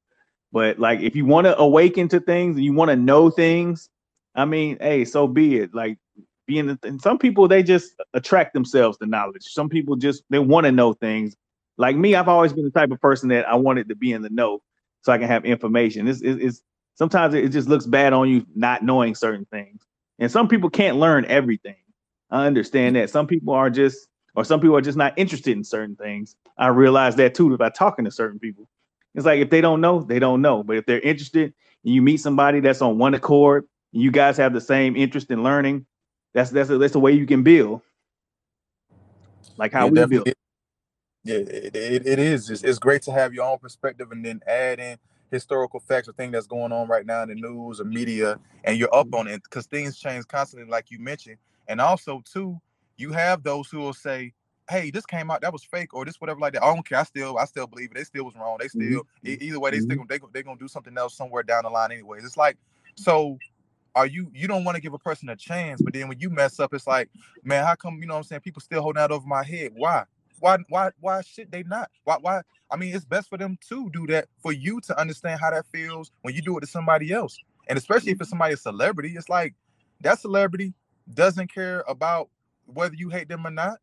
[SPEAKER 2] But like if you want to awaken to things and you want to know things, I mean, hey, so be it. Like being and some people they just attract themselves to knowledge. Some people just they want to know things. Like me, I've always been the type of person that I wanted to be in the know so I can have information. It's, it's, it's sometimes it just looks bad on you not knowing certain things. And some people can't learn everything. I understand that. Some people are just or some people are just not interested in certain things. I realize that too by talking to certain people. It's like if they don't know, they don't know. But if they're interested and you meet somebody that's on one accord, you guys have the same interest in learning, that's that's a, that's the way you can build. Like how yeah, we build.
[SPEAKER 1] Yeah, it, it, it is. It's, it's great to have your own perspective and then add in historical facts or thing that's going on right now in the news or media, and you're up mm-hmm. on it because things change constantly, like you mentioned. And also, too, you have those who will say, "Hey, this came out that was fake," or this whatever like that. I don't care. I still, I still believe it. They still was wrong. They mm-hmm. still, mm-hmm. either way, they still they they gonna do something else somewhere down the line, anyways. It's like so are you you don't want to give a person a chance, but then when you mess up, it's like, man, how come you know what I'm saying? People still holding out over my head. Why? Why why why should they not? Why why I mean it's best for them to do that for you to understand how that feels when you do it to somebody else. And especially if it's somebody a celebrity, it's like that celebrity doesn't care about whether you hate them or not.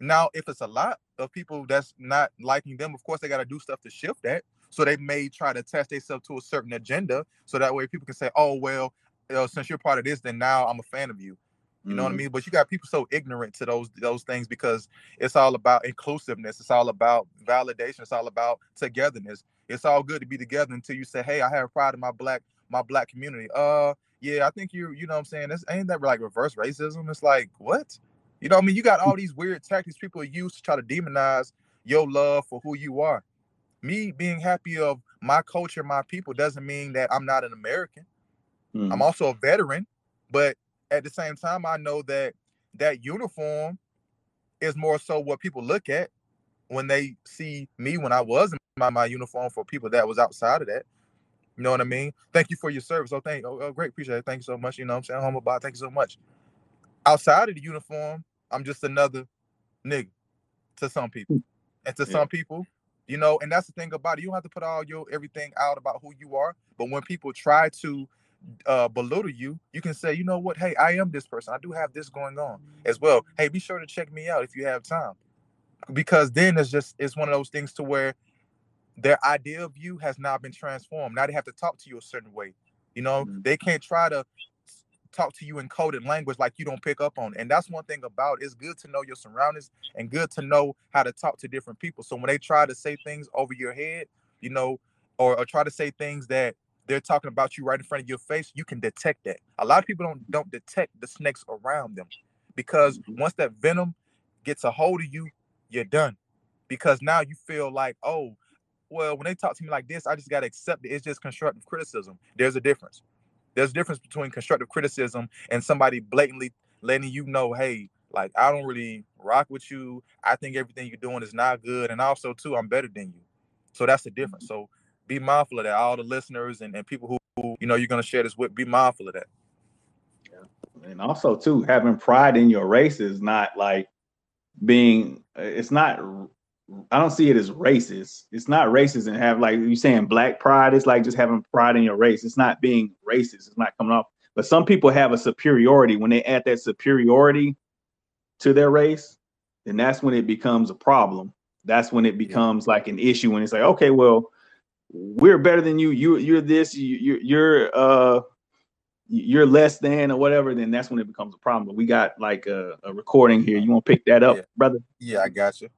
[SPEAKER 1] Now, if it's a lot of people that's not liking them, of course they got to do stuff to shift that. So they may try to test themselves to a certain agenda, so that way people can say, "Oh well, you know, since you're part of this, then now I'm a fan of you. You mm-hmm. know what I mm-hmm. mean? But you got people so ignorant to those those things because it's all about inclusiveness. It's all about validation. It's all about togetherness. It's all good to be together until you say, "Hey, I have pride in my black my black community." Uh, yeah, I think you you know what I'm saying. This ain't that like reverse racism. It's like what? You know what I mean? You got all these weird tactics people use to try to demonize your love for who you are. Me being happy of my culture, my people, doesn't mean that I'm not an American. Mm. I'm also a veteran, but at the same time, I know that that uniform is more so what people look at when they see me when I was in my, my uniform for people that was outside of that. You know what I mean? Thank you for your service. Oh, thank oh, oh great, appreciate it. Thank you so much. You know what I'm saying? Humble bot, thank you so much. Outside of the uniform, I'm just another nigga to some people. Hmm. And to yeah. some people, you know, and that's the thing about it. You don't have to put all your everything out about who you are. But when people try to uh, belittle you, you can say, you know what? Hey, I am this person. I do have this going on as well. Hey, be sure to check me out if you have time, because then it's just it's one of those things to where their idea of you has now been transformed. Now they have to talk to you a certain way. You know, mm-hmm. they can't try to talk to you in coded language like you don't pick up on. And that's one thing about it. it's good to know your surroundings and good to know how to talk to different people. So when they try to say things over your head, you know, or, or try to say things that they're talking about you right in front of your face, you can detect that. A lot of people don't don't detect the snakes around them because mm-hmm. once that venom gets a hold of you, you're done. Because now you feel like, oh, well, when they talk to me like this, I just gotta accept it. It's just constructive criticism. There's a difference. There's a difference between constructive criticism and somebody blatantly letting you know, hey, like I don't really rock with you. I think everything you're doing is not good, and also too, I'm better than you. So that's the difference. Mm-hmm. So be mindful of that. All the listeners and, and people who, who you know you're gonna share this with, be mindful of that.
[SPEAKER 2] Yeah. And also too, having pride in your race is not like being it's not I don't see it as racist. It's not racist and have like you saying black pride. It's like just having pride in your race. It's not being racist. It's not coming off. But some people have a superiority when they add that superiority to their race, then that's when it becomes a problem. That's when it becomes like an issue. When it's like, okay, well, we're better than you. You you're this. You you're uh you're less than or whatever. Then that's when it becomes a problem. But we got like a, a recording here. You want to pick that up,
[SPEAKER 1] yeah.
[SPEAKER 2] brother?
[SPEAKER 1] Yeah, I got you.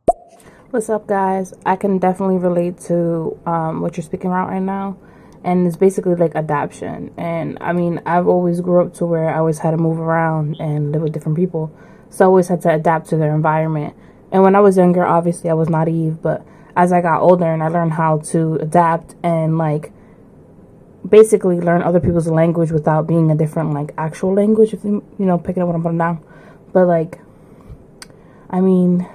[SPEAKER 3] What's up, guys? I can definitely relate to um, what you're speaking about right now. and it's basically like adoption. And I mean, I've always grew up to where I always had to move around and live with different people, so I always had to adapt to their environment. And when I was younger, obviously I was naive, but as I got older and I learned how to adapt and like basically learn other people's language without being a different like actual language if you you know picking up what I'm putting down. But like I mean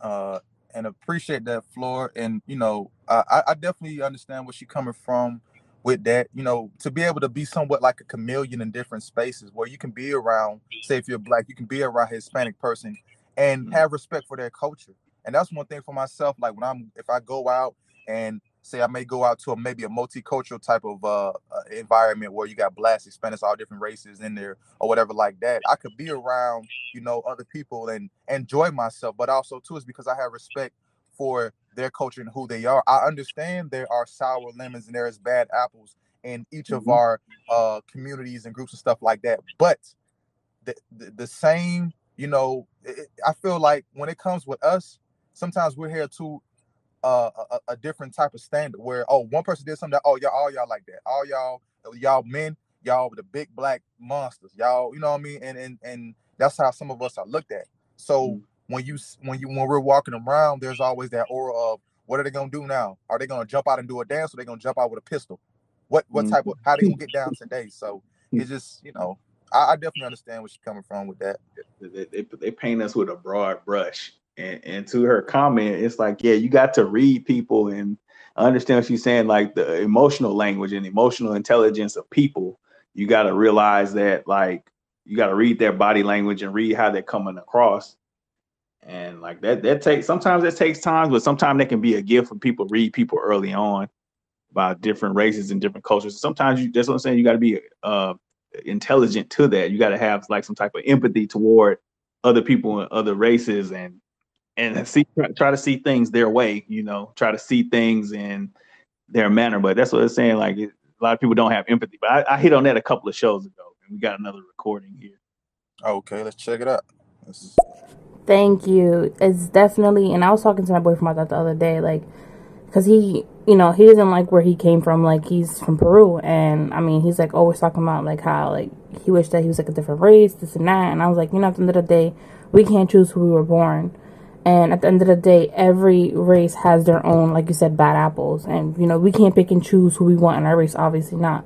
[SPEAKER 1] uh and appreciate that floor and you know I, I definitely understand where she's coming from with that. You know to be able to be somewhat like a chameleon in different spaces where you can be around say if you're black you can be around a hispanic person and mm-hmm. have respect for their culture. And that's one thing for myself like when i'm if i go out and say I may go out to a maybe a multicultural type of uh, uh, environment where you got blacks, Hispanics, all different races in there or whatever like that. I could be around you know other people and enjoy myself, but also too is because I have respect for their culture and who they are. I understand there are sour lemons and there is bad apples in each mm-hmm. of our uh, communities and groups and stuff like that, but the, the, the same you know it, I feel like when it comes with us, sometimes we're here to uh, a, a, different type of standard where oh one person did something that oh y'all all y'all like that. All y'all y'all men y'all the big black monsters. Y'all you know what I mean? And and and that's how some of us are looked at. So mm-hmm. when you when you when we're walking around there's always that aura of what are they gonna do now? Are they gonna jump out and do a dance or they gonna jump out with a pistol? What what mm-hmm. type of how they gonna get down today? So it's just you know I, I definitely understand where she's coming from with that.
[SPEAKER 2] They, they, they paint us with a broad brush and, and to her comment, it's like, yeah, you got to read people and understand what she's saying, like the emotional language and emotional intelligence of people. You got to realize that, like, you got to read their body language and read how they're coming across. And like that, that takes sometimes it takes time, but sometimes that can be a gift for people read people early on about different races and different cultures. Sometimes you that's what I'm saying. You got to be uh, intelligent to that. You got to have like some type of empathy toward other people and other races and and see try to see things their way, you know, try to see things in their manner. But that's what it's saying. Like a lot of people don't have empathy. But I, I hit on that a couple of shows ago, and we got another recording here.
[SPEAKER 1] Okay, let's check it out.
[SPEAKER 3] Thank you. It's definitely, and I was talking to my boyfriend about that the other day, like, because he, you know, he doesn't like where he came from. Like, he's from Peru, and I mean, he's like always talking about like how like he wished that he was like a different race, this and that. And I was like, you know, at the end of the day, we can't choose who we were born. And at the end of the day, every race has their own, like you said, bad apples. And, you know, we can't pick and choose who we want in our race, obviously not.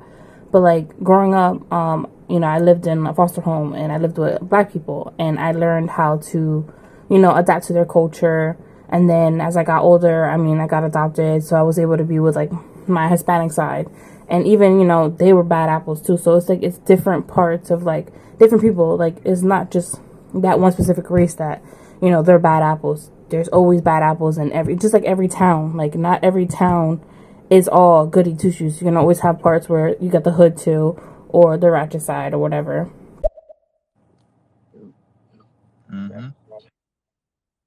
[SPEAKER 3] But, like, growing up, um, you know, I lived in a foster home and I lived with black people. And I learned how to, you know, adapt to their culture. And then as I got older, I mean, I got adopted. So I was able to be with, like, my Hispanic side. And even, you know, they were bad apples too. So it's like, it's different parts of, like, different people. Like, it's not just that one specific race that you know, they're bad apples. There's always bad apples in every, just like every town. Like, not every town is all goody two shoes. You can always have parts where you got the hood too, or the ratchet side, or whatever.
[SPEAKER 2] Mm-hmm.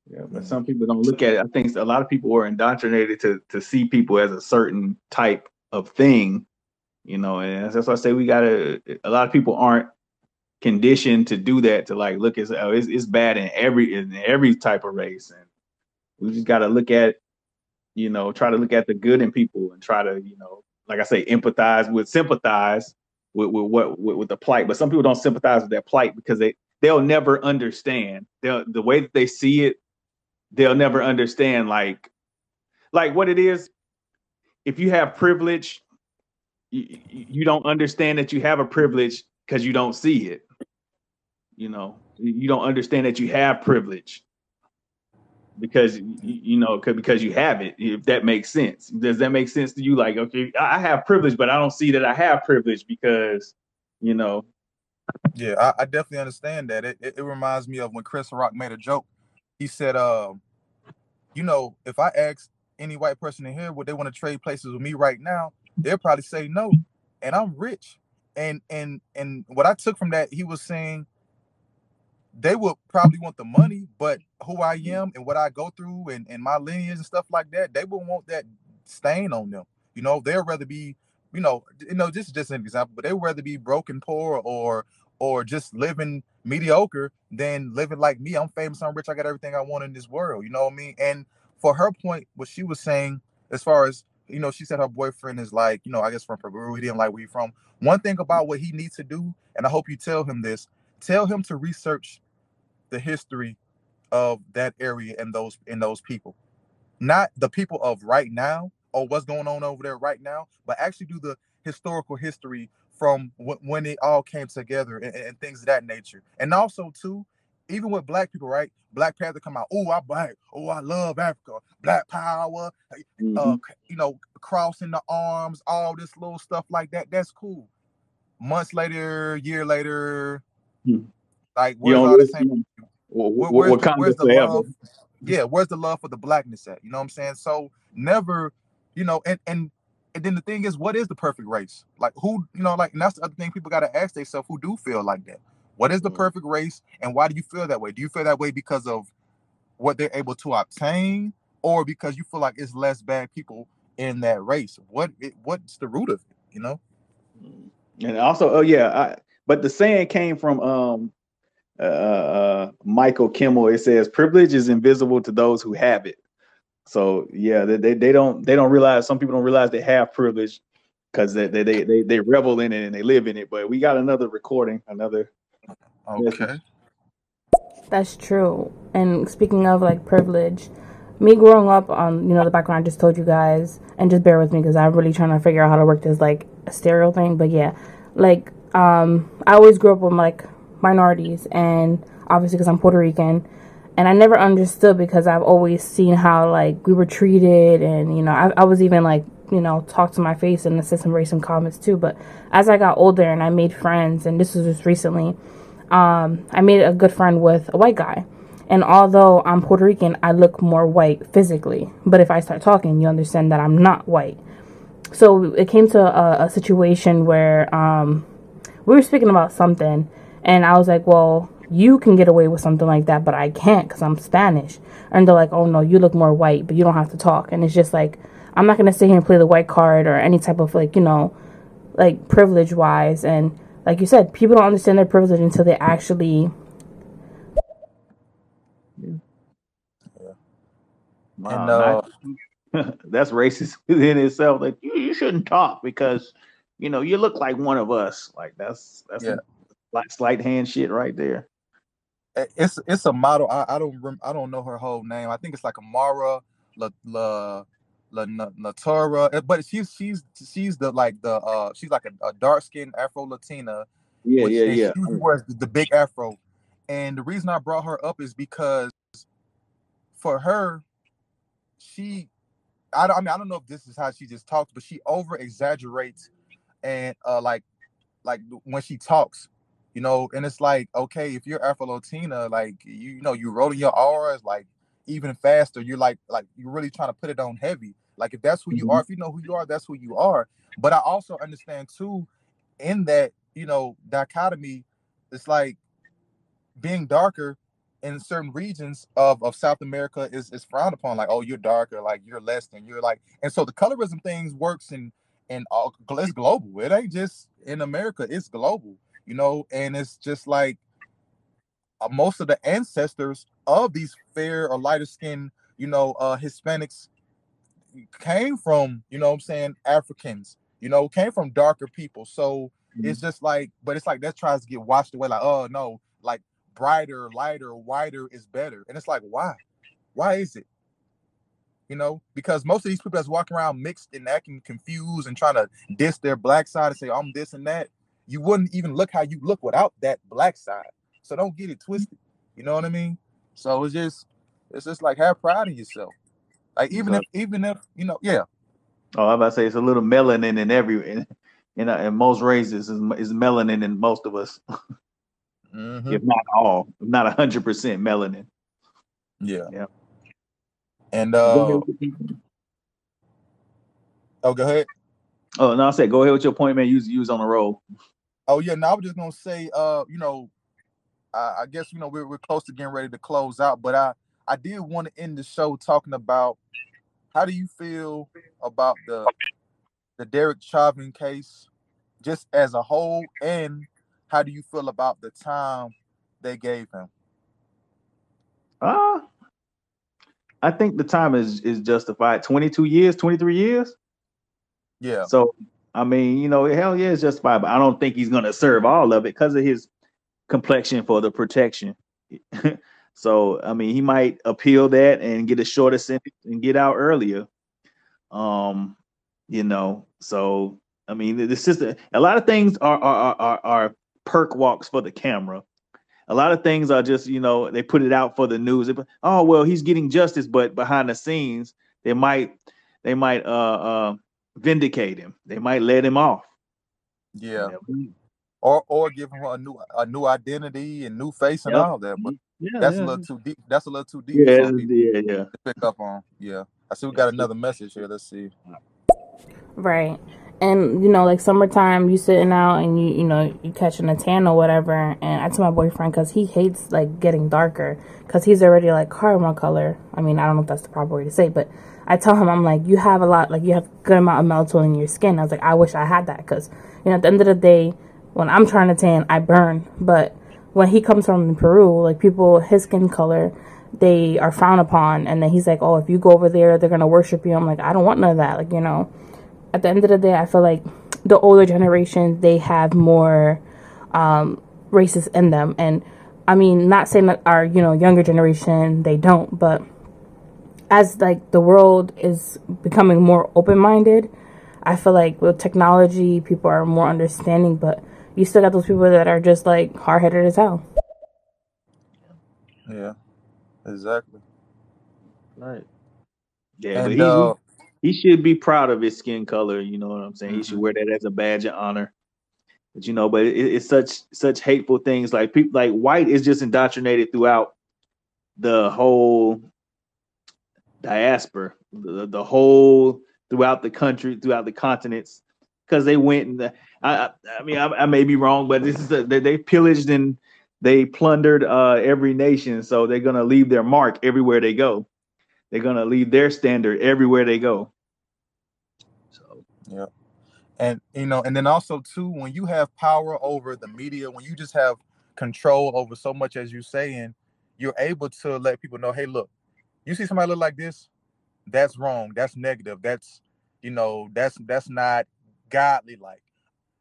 [SPEAKER 2] Yeah, but some people don't look at it. I think a lot of people are indoctrinated to to see people as a certain type of thing, you know, and that's why I say we gotta. A lot of people aren't conditioned to do that to like look at oh, it's, it's bad in every in every type of race. And we just got to look at you know try to look at the good in people and try to you know like i say empathize with sympathize with, with what with, with the plight. But some people don't sympathize with their plight because they they'll never understand. They'll the way that they see it they'll never understand like like what it is. If you have privilege you, you don't understand that you have a privilege because you don't see it you know, you don't understand that you have privilege because you know because you have it. If that makes sense, does that make sense to you? Like, okay, I have privilege, but I don't see that I have privilege because you know.
[SPEAKER 1] Yeah, I, I definitely understand that. It, it, it reminds me of when Chris Rock made a joke. He said, um, you know, if I ask any white person in here would they want to trade places with me right now, they'll probably say no. And I'm rich. And and and what I took from that, he was saying they would probably want the money, but who I mm-hmm. am and what I go through and, and my lineage and stuff like that, they would want that stain on them. You know, they'd rather be, you know, you know, this is just an example, but they'd rather be broken poor or or just living mediocre than living like me. I'm famous, I'm rich, I got everything I want in this world. You know what I mean? And for her point, what she was saying, as far as you know, she said her boyfriend is like, you know, I guess from Peru. He didn't like where you from. One thing about what he needs to do, and I hope you tell him this, tell him to research the history of that area and those and those people. Not the people of right now or what's going on over there right now, but actually do the historical history from wh- when it all came together and, and things of that nature. And also too, even with black people, right? Black Panther come out. Oh, I black. Oh, I love Africa. Black power.
[SPEAKER 2] Mhm.
[SPEAKER 1] Uh, you know, crossing the arms, all this little stuff like that. That's cool. Months later, year later,
[SPEAKER 2] Hmm.
[SPEAKER 1] like where's all the same? Where, where's, the,
[SPEAKER 2] Wakanda
[SPEAKER 1] where's the love? Yeah, where's the love for the blackness at? You know what I'm saying? So never, you know, and and and then the thing is, what is the perfect race? Like who, you know, like and that's the other thing people got to ask themselves who do feel like that. What is the
[SPEAKER 2] Mhm.
[SPEAKER 1] perfect race, and why do you feel that way? Do you feel that way because of what they're able to obtain, or because you feel like it's less bad people in that race? What it, what's the root of it? You know?
[SPEAKER 4] And also, oh yeah, I, but the saying came from um uh, uh Michael Kimmel. It says privilege is invisible to those who have it. So yeah, they they, they don't they don't realize some people don't realize they have privilege because they, they they they they revel in it and they live in it. But we got another recording, another
[SPEAKER 1] Okay.
[SPEAKER 3] That's true. And speaking of like privilege, me growing up on you know the background I just told you guys, and just bear with me because I'm really trying to figure out how to work this like a stereo thing. But yeah, like um, I always grew up with like minorities, and obviously because I'm Puerto Rican, and I never understood because I've always seen how like we were treated, and you know I, I was even like you know talked to my face and said some racist comments too. But as I got older and I made friends, and this was just recently um, I made a good friend with a white guy. And although I'm Puerto Rican, I look more white physically. But if I start talking, you understand that I'm not white. So it came to a, a situation where um, we were speaking about something, and I was like, well, you can get away with something like that, but I can't because I'm Spanish. And they're like, oh no, you look more white, but you don't have to talk. And it's just like, I'm not going to sit here and play the white card or any type of like, you know, like privilege wise. And like you said, people don't understand their privilege until they actually
[SPEAKER 4] wow,
[SPEAKER 1] And uh,
[SPEAKER 4] that's racist in itself. Like you, you shouldn't talk because you know you look like one of us. Like that's that's
[SPEAKER 1] Yeah.
[SPEAKER 4] some slight, slight hand shit right there.
[SPEAKER 1] it's it's a model. I, I don't rem, I don't know her whole name. I think it's like Amara La La La Na- Natura, uh, but she's she's she's the like the uh she's like a, a dark skinned Afro Latina.
[SPEAKER 4] Yeah,
[SPEAKER 1] which
[SPEAKER 4] yeah, yeah.
[SPEAKER 1] She wears the, the big Afro, and the reason I brought her up is because for her, she I don't I mean I don't know if this is how she just talks, but she over exaggerates and uh like like when she talks, you know, and it's like okay, if you're Afro Latina, like you, you know, you rolling your R's like even faster. You're like like you're really trying to put it on heavy. Like if that's who you
[SPEAKER 4] Mhm.
[SPEAKER 1] are, if you know who you are, that's who you are. But I also understand too, in that you know dichotomy, it's like being darker in certain regions of, of South America is, is frowned upon. Like, oh, you're darker, like you're less than you're like, and so the colorism things works in in all it's global. It ain't just in America, it's global, you know, and it's just like uh, most of the ancestors of these fair or lighter skinned, you know, uh Hispanics came from, you know what I'm saying, Africans, you know, came from darker people. So it's just like, but it's like that tries to get washed away, like, oh no, like brighter, lighter, whiter is better. And it's like, why? Why is it? You know, because most of these people that's walking around mixed and acting confused and trying to diss their black side and say, I'm this and that, you wouldn't even look how you look without that black side. So don't get it twisted. You know what I mean? So it's just it's just like have pride in yourself. Like even if even if you know, yeah,
[SPEAKER 4] Oh, I'm about to say it's a little melanin in every in in, in most races is, is melanin in most of us,
[SPEAKER 1] mhm,
[SPEAKER 4] if not all, if not hundred percent melanin.
[SPEAKER 1] yeah,
[SPEAKER 4] Yeah.
[SPEAKER 1] And uh,
[SPEAKER 4] with your point.
[SPEAKER 1] oh, go ahead.
[SPEAKER 4] Oh no, I said go ahead with your point, man. Use use on the roll.
[SPEAKER 1] Oh yeah, now I was just gonna say, uh, you know, I, I guess you know we're we're close to getting ready to close out, but I I did want to end the show talking about how do you feel about the the Derek Chauvin case, just as a whole, and how do you feel about the time they gave him?
[SPEAKER 4] Ah,
[SPEAKER 2] I think the time is is justified. Twenty two years, twenty three years.
[SPEAKER 1] Yeah.
[SPEAKER 2] So I mean, you know, hell yeah, it's justified, but I don't think he's gonna serve all of it because of his complexion for the protection. so I mean, he might appeal that and get a shorter sentence and get out earlier. Um, you know, so I mean, the system. A lot of things are are are, are perp walks for the camera. A lot of things are just you know they put it out for the news. Oh well, he's getting justice, but behind the scenes they might they might uh uh vindicate him. They might let him off.
[SPEAKER 1] Yeah. Or or give him a new a new identity and new face and yep. all that. But yeah, that's yeah. a little too deep. That's a little too deep.
[SPEAKER 2] Yeah, yeah, yeah.
[SPEAKER 1] To pick up on. Yeah. I see we got another message here. Let's see.
[SPEAKER 3] Right. And you know, like summertime, you sitting out and you you know you catching a tan or whatever. And I tell my boyfriend because he hates like getting darker because he's already like caramel color. I mean, I don't know if that's the proper way to say, but I tell him, I'm like, you have a lot, like you have good amount of melatonin in your skin. I was like, I wish I had that because, you know, at the end of the day, when I'm trying to tan, I burn. But when he comes from Peru, like people, his skin color, they are frowned upon. And then he's like, oh, if you go over there, they're going to worship you. I'm like, I don't want none of that. Like, you know, at the end of the day, I feel like the older generation, they have more um, races in them. And I mean, not saying that our, you know, younger generation, they don't, but as like the world is becoming more open-minded i feel like with technology people are more understanding but you still got those people that are just like hard-headed as hell.
[SPEAKER 1] Yeah. Exactly.
[SPEAKER 2] Right. Yeah and, but he, uh, he should be proud of his skin color you know what i'm saying? Mm-hmm. he should mm-hmm. wear that as a badge of honor. But you know but it, it's such such hateful things like people like white is just indoctrinated throughout the whole diaspora, the, the whole throughout the country, throughout the continents, because they went and the, I, I mean, I, I, may be wrong, but this is a, they, they pillaged and they plundered uh, every nation, so they're gonna leave their mark everywhere they go. They're gonna leave their standard everywhere they go.
[SPEAKER 1] So yeah, and you know, and then also too, when you have power over the media, when you just have control over so much as you're saying, you're able to let people know, hey, look, you see somebody look like this, that's wrong. That's negative. That's you know, that's that's not godly like.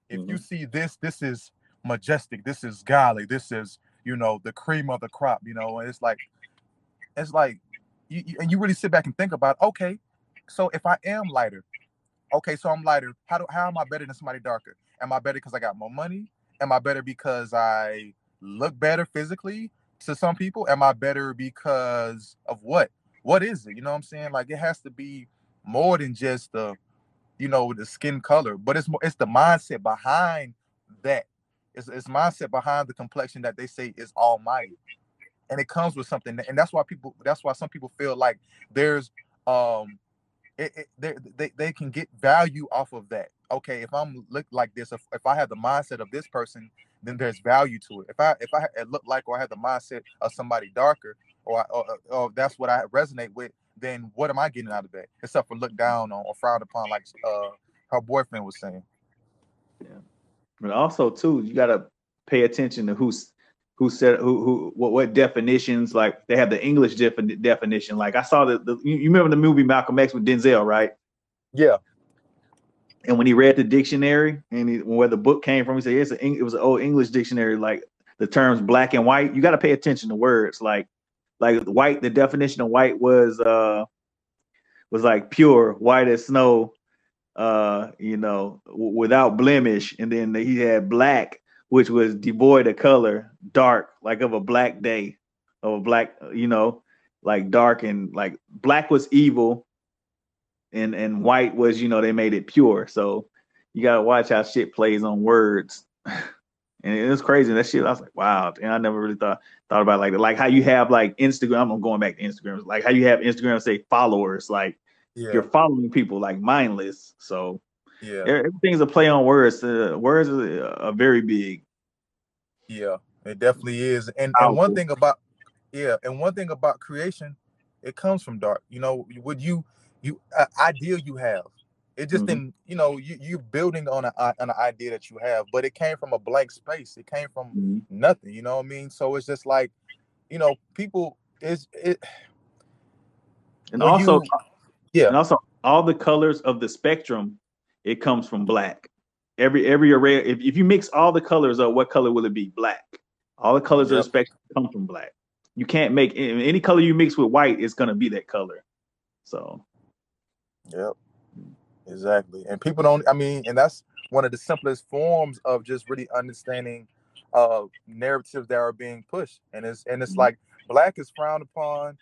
[SPEAKER 1] If mm-hmm. you see this, this is majestic. This is godly. This is, you know, the cream of the crop, you know, and it's like it's like you, you and you really sit back and think about, okay, so if I am lighter, okay, so I'm lighter. How do how am I better than somebody darker? Am I better because I got more money? Am I better because I look better physically? to some people? Am I better because of what? What is it? You know what I'm saying? Like it has to be more than just the, you know, the skin color, but it's more it's the mindset behind that. It's, it's mindset behind the complexion that they say is almighty. And it comes with something, and that's why people that's why some people feel like there's um it, it, they, they, they can get value off of that. Okay, if I'm look like this, if, if I have the mindset of this person, then there's value to it. If I if I look like or I have the mindset of somebody darker, or, or, or that's what I resonate with, then what am I getting out of that? Except for look down on or frowned upon, like uh, her boyfriend was saying.
[SPEAKER 2] Yeah, but also too, you got to pay attention to who's who said who who what, what definitions like they have the English defi- definition. Like I saw the, the you, you remember the movie Malcolm X with Denzel, right?
[SPEAKER 1] Yeah.
[SPEAKER 2] And when he read the dictionary and he, where the book came from, he said it's an, it was an old English dictionary, like the terms black and white. You got to pay attention to words like like white. The definition of white was uh was like pure, white as snow, uh, you know, w- without blemish. And then he had black, which was devoid of color, dark, like of a black day, of a black, you know, like dark and like black was evil, and and white was you know they made it pure. So you gotta watch how shit plays on words. and it was crazy. That shit, I was like, wow. And I never really thought thought about like that. Like how you have like Instagram. I'm going back to Instagram. Like how you have Instagram say followers. Like yeah. you're following people like mindless. So
[SPEAKER 1] yeah,
[SPEAKER 2] everything's a play on words. Uh, words are, are, very big.
[SPEAKER 1] Yeah, it definitely is. And, and one thing about yeah, and one thing about creation, it comes from dark. You know, would you you uh, idea you have. It just mm-hmm. didn't, you know, you you're building on a on an idea that you have, but it came from a blank space. It came from mm-hmm. nothing. You know what I mean? So it's just like, you know, people is it.
[SPEAKER 2] And also,
[SPEAKER 1] you, yeah,
[SPEAKER 2] and also all the colors of the spectrum, it comes from black. Every every array, if, if you mix all the colors of what color will it be? Black. All the colors yep. of the spectrum come from black. You can't make any color you mix with white, is gonna be that color. So
[SPEAKER 1] Yep. Exactly. And people don't I mean, and that's one of the simplest forms of just really understanding uh narratives that are being pushed. And it's and it's mm-hmm. like black is frowned upon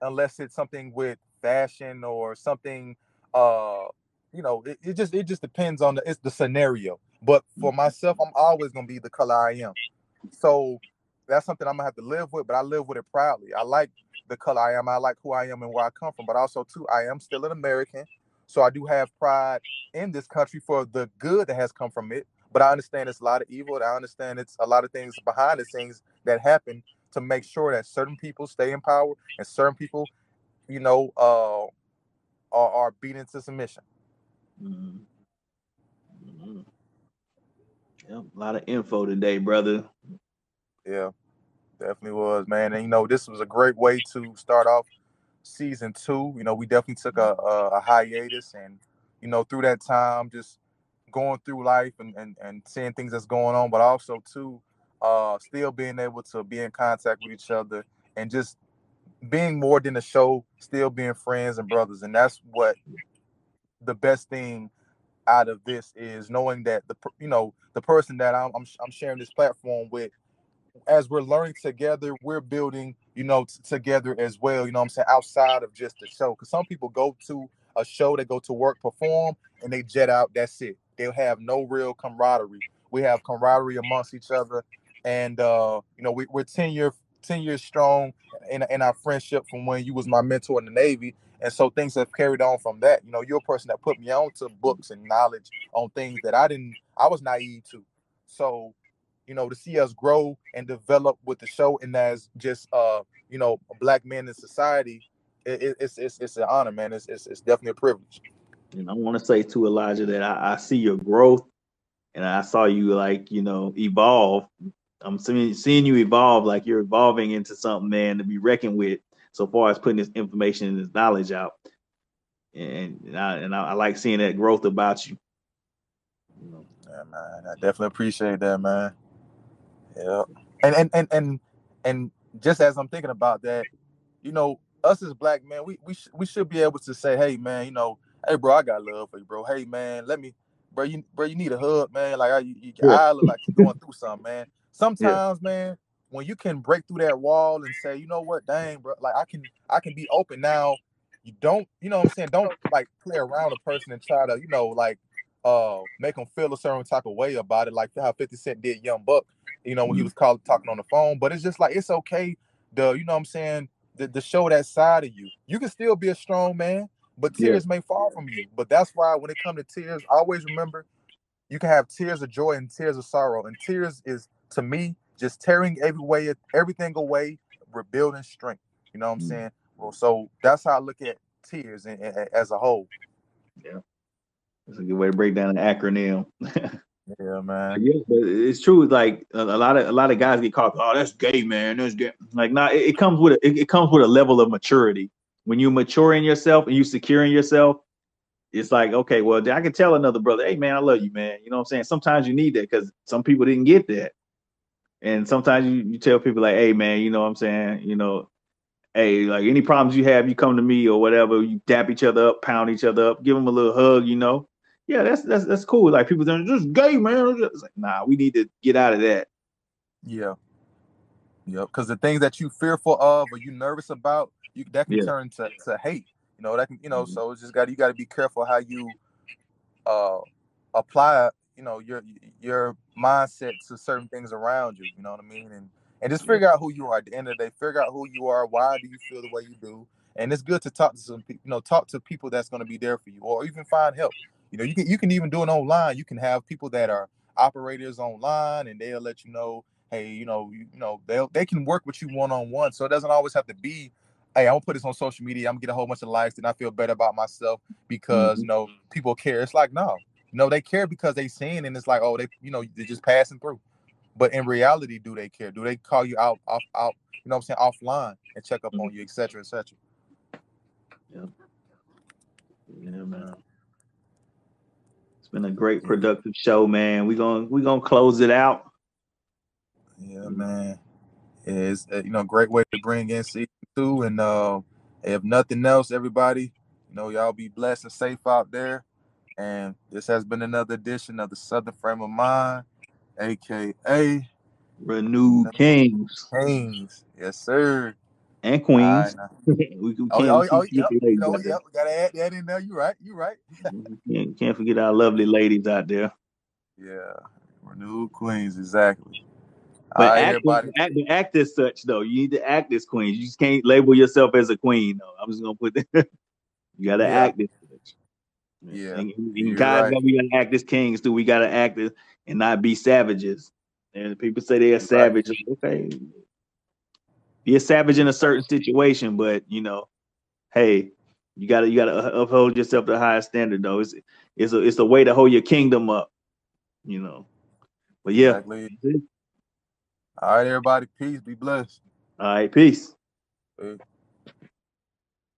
[SPEAKER 1] unless it's something with fashion or something uh you know it, it just it just depends on the it's the scenario but for mm-hmm. myself i'm always going to be the color i am so that's something i'm going to have to live with but i live with it proudly i like the color i am i like who i am and where i come from but also too i am still an american so i do have pride in this country for the good that has come from it but i understand it's a lot of evil i understand it's a lot of things behind the scenes that happen to make sure that certain people stay in power and certain people, you know, uh, are, are beaten to submission.
[SPEAKER 2] Mm-hmm. Mm-hmm. Yep, a lot of info today, brother.
[SPEAKER 1] Yeah, definitely was, man. And you know, this was a great way to start off season two. You know, we definitely took a, a, a hiatus, and you know, through that time, just going through life and, and and seeing things that's going on, but also too, uh, still being able to be in contact with each other and just being more than a show, still being friends and brothers. And that's what the best thing out of this is knowing that the you know the person that I'm I'm, I'm sharing this platform with, as we're learning together, we're building you know t- together as well. You know I'm saying outside of just the show, because some people go to a show, they go to work, perform, and they jet out. That's it. They'll have no real camaraderie. We have camaraderie amongst each other, and uh, you know we, we're 10 year 10 years strong in, in our friendship from when you was my mentor in the navy and so things have carried on from that you know you're a person that put me on to books and knowledge on things that i didn't i was naive to so you know to see us grow and develop with the show and as just uh you know black men in society it, it's, it's it's an honor man it's, it's, it's definitely a privilege
[SPEAKER 2] and i want to say to elijah that I, I see your growth and i saw you like you know evolve I'm seeing, seeing you evolve, like you're evolving into something, man, to be reckoned with. So far as putting this information and this knowledge out, and and I, and I, I like seeing that growth about you.
[SPEAKER 1] Yeah, man, I definitely appreciate that, man. Yeah, and and and and and just as I'm thinking about that, you know, us as black men, we we sh- we should be able to say, hey, man, you know, hey, bro, I got love for you, bro. Hey, man, let me, bro, you bro, you need a hug, man. Like I, you, you, yeah. I look like you're going through something, man sometimes, yeah. man, when you can break through that wall and say, you know what, dang, bro, like I can I can be open now. You don't, you know what I'm saying? Don't like play around a person and try to, you know, like uh make them feel a certain type of way about it, like how 50 Cent did Young Buck, you know, when he mm-hmm. was called talking on the phone. But it's just like it's okay the, you know what I'm saying, the, the show that side of you. You can still be a strong man, but tears yeah. may fall from you. But that's why when it comes to tears, always remember you can have tears of joy and tears of sorrow. And tears is to me, just tearing every way, everything away, rebuilding strength. You know what I'm mm saying? Well, so that's how I look at tears in, in, as a whole.
[SPEAKER 2] Yeah, that's a good way to break down an acronym.
[SPEAKER 1] yeah, man.
[SPEAKER 2] Yeah, but it's true. Like a, a, lot of a lot of guys get caught. Oh, that's gay, man. That's gay. Like, nah, it, it comes with a, it, it comes with a level of maturity. When you mature in yourself and you secure in yourself, it's like, okay, well, I can tell another brother, hey man, I love you, man. You know what I'm saying? Sometimes you need that because some people didn't get that. And sometimes you, you tell people like, hey man, you know what I'm saying? You know, hey, like any problems you have, you come to me or whatever, you dap each other up, pound each other up, give them a little hug, you know. Yeah, that's that's that's cool. Like people saying, just gay, man. It's like, nah, we need to get out of that.
[SPEAKER 1] Yeah. Yeah, because the things that you fearful of or you nervous about, you that can yeah. turn to, to hate. You know, that can, you know, mm-hmm. so it's just got you gotta be careful how you uh apply you know your your mindset to certain things around you. You know what I mean? And and just figure out who you are. At the end of the day, figure out who you are. Why do you feel the way you do? And it's good to talk to some people. You know, talk to people that's going to be there for you, or even find help. You know, you can you can even do it online. You can have people that are operators online, and they'll let you know, hey, you know, you, you know, they they can work with you one on one. So it doesn't always have to be hey, I'm gonna put this on social media. I'm gonna get a whole bunch of likes, and I feel better about myself because mm-hmm. you know people care. It's like no, no, they care because they seen and it's like, oh, they, you know, they're just passing through. But in reality, do they care? Do they call you out, off, out, you know what I'm saying, offline and check up mm-hmm. on you, etc., etc.
[SPEAKER 2] Yeah. Yeah, man. It's been a great productive show, man. We gonna we gonna close it out.
[SPEAKER 1] Yeah, man. Yeah, it's uh, you know great way to bring in season two, and uh, if nothing else, everybody, you know, y'all be blessed and safe out there. And this has been another edition of the Southern Frame of Mind, aka
[SPEAKER 2] Renewed Kings
[SPEAKER 1] Kings. Yes, sir.
[SPEAKER 2] And Queens.
[SPEAKER 1] right,
[SPEAKER 2] we, we oh, can't,
[SPEAKER 1] Oh, oh, oh
[SPEAKER 2] we
[SPEAKER 1] oh, yep.
[SPEAKER 2] forget
[SPEAKER 1] You
[SPEAKER 2] ladies
[SPEAKER 1] know,
[SPEAKER 2] there.
[SPEAKER 1] Gotta add that in there. You right. You right.
[SPEAKER 2] Can't, can't forget our lovely ladies out there.
[SPEAKER 1] Yeah. Renewed Queens, exactly.
[SPEAKER 2] But
[SPEAKER 1] right,
[SPEAKER 2] act,
[SPEAKER 1] everybody.
[SPEAKER 2] act, act as such though. You need to act as queens. You just can't label yourself as a queen. though. I'm just gonna put that. you gotta
[SPEAKER 1] Yeah.
[SPEAKER 2] act as such.
[SPEAKER 1] Yeah,
[SPEAKER 2] And, and guys,
[SPEAKER 1] right.
[SPEAKER 2] we gotta act as kings too. We gotta act as and not be savages. And people say they're savages. Okay, be a savage in a certain situation, but you know, hey, you gotta you gotta uphold yourself to the highest standard though. It's it's a it's a way to hold your kingdom up. You know. But yeah.
[SPEAKER 1] Exactly. All right, everybody. Peace. Be blessed.
[SPEAKER 2] All right, peace.
[SPEAKER 1] Peace.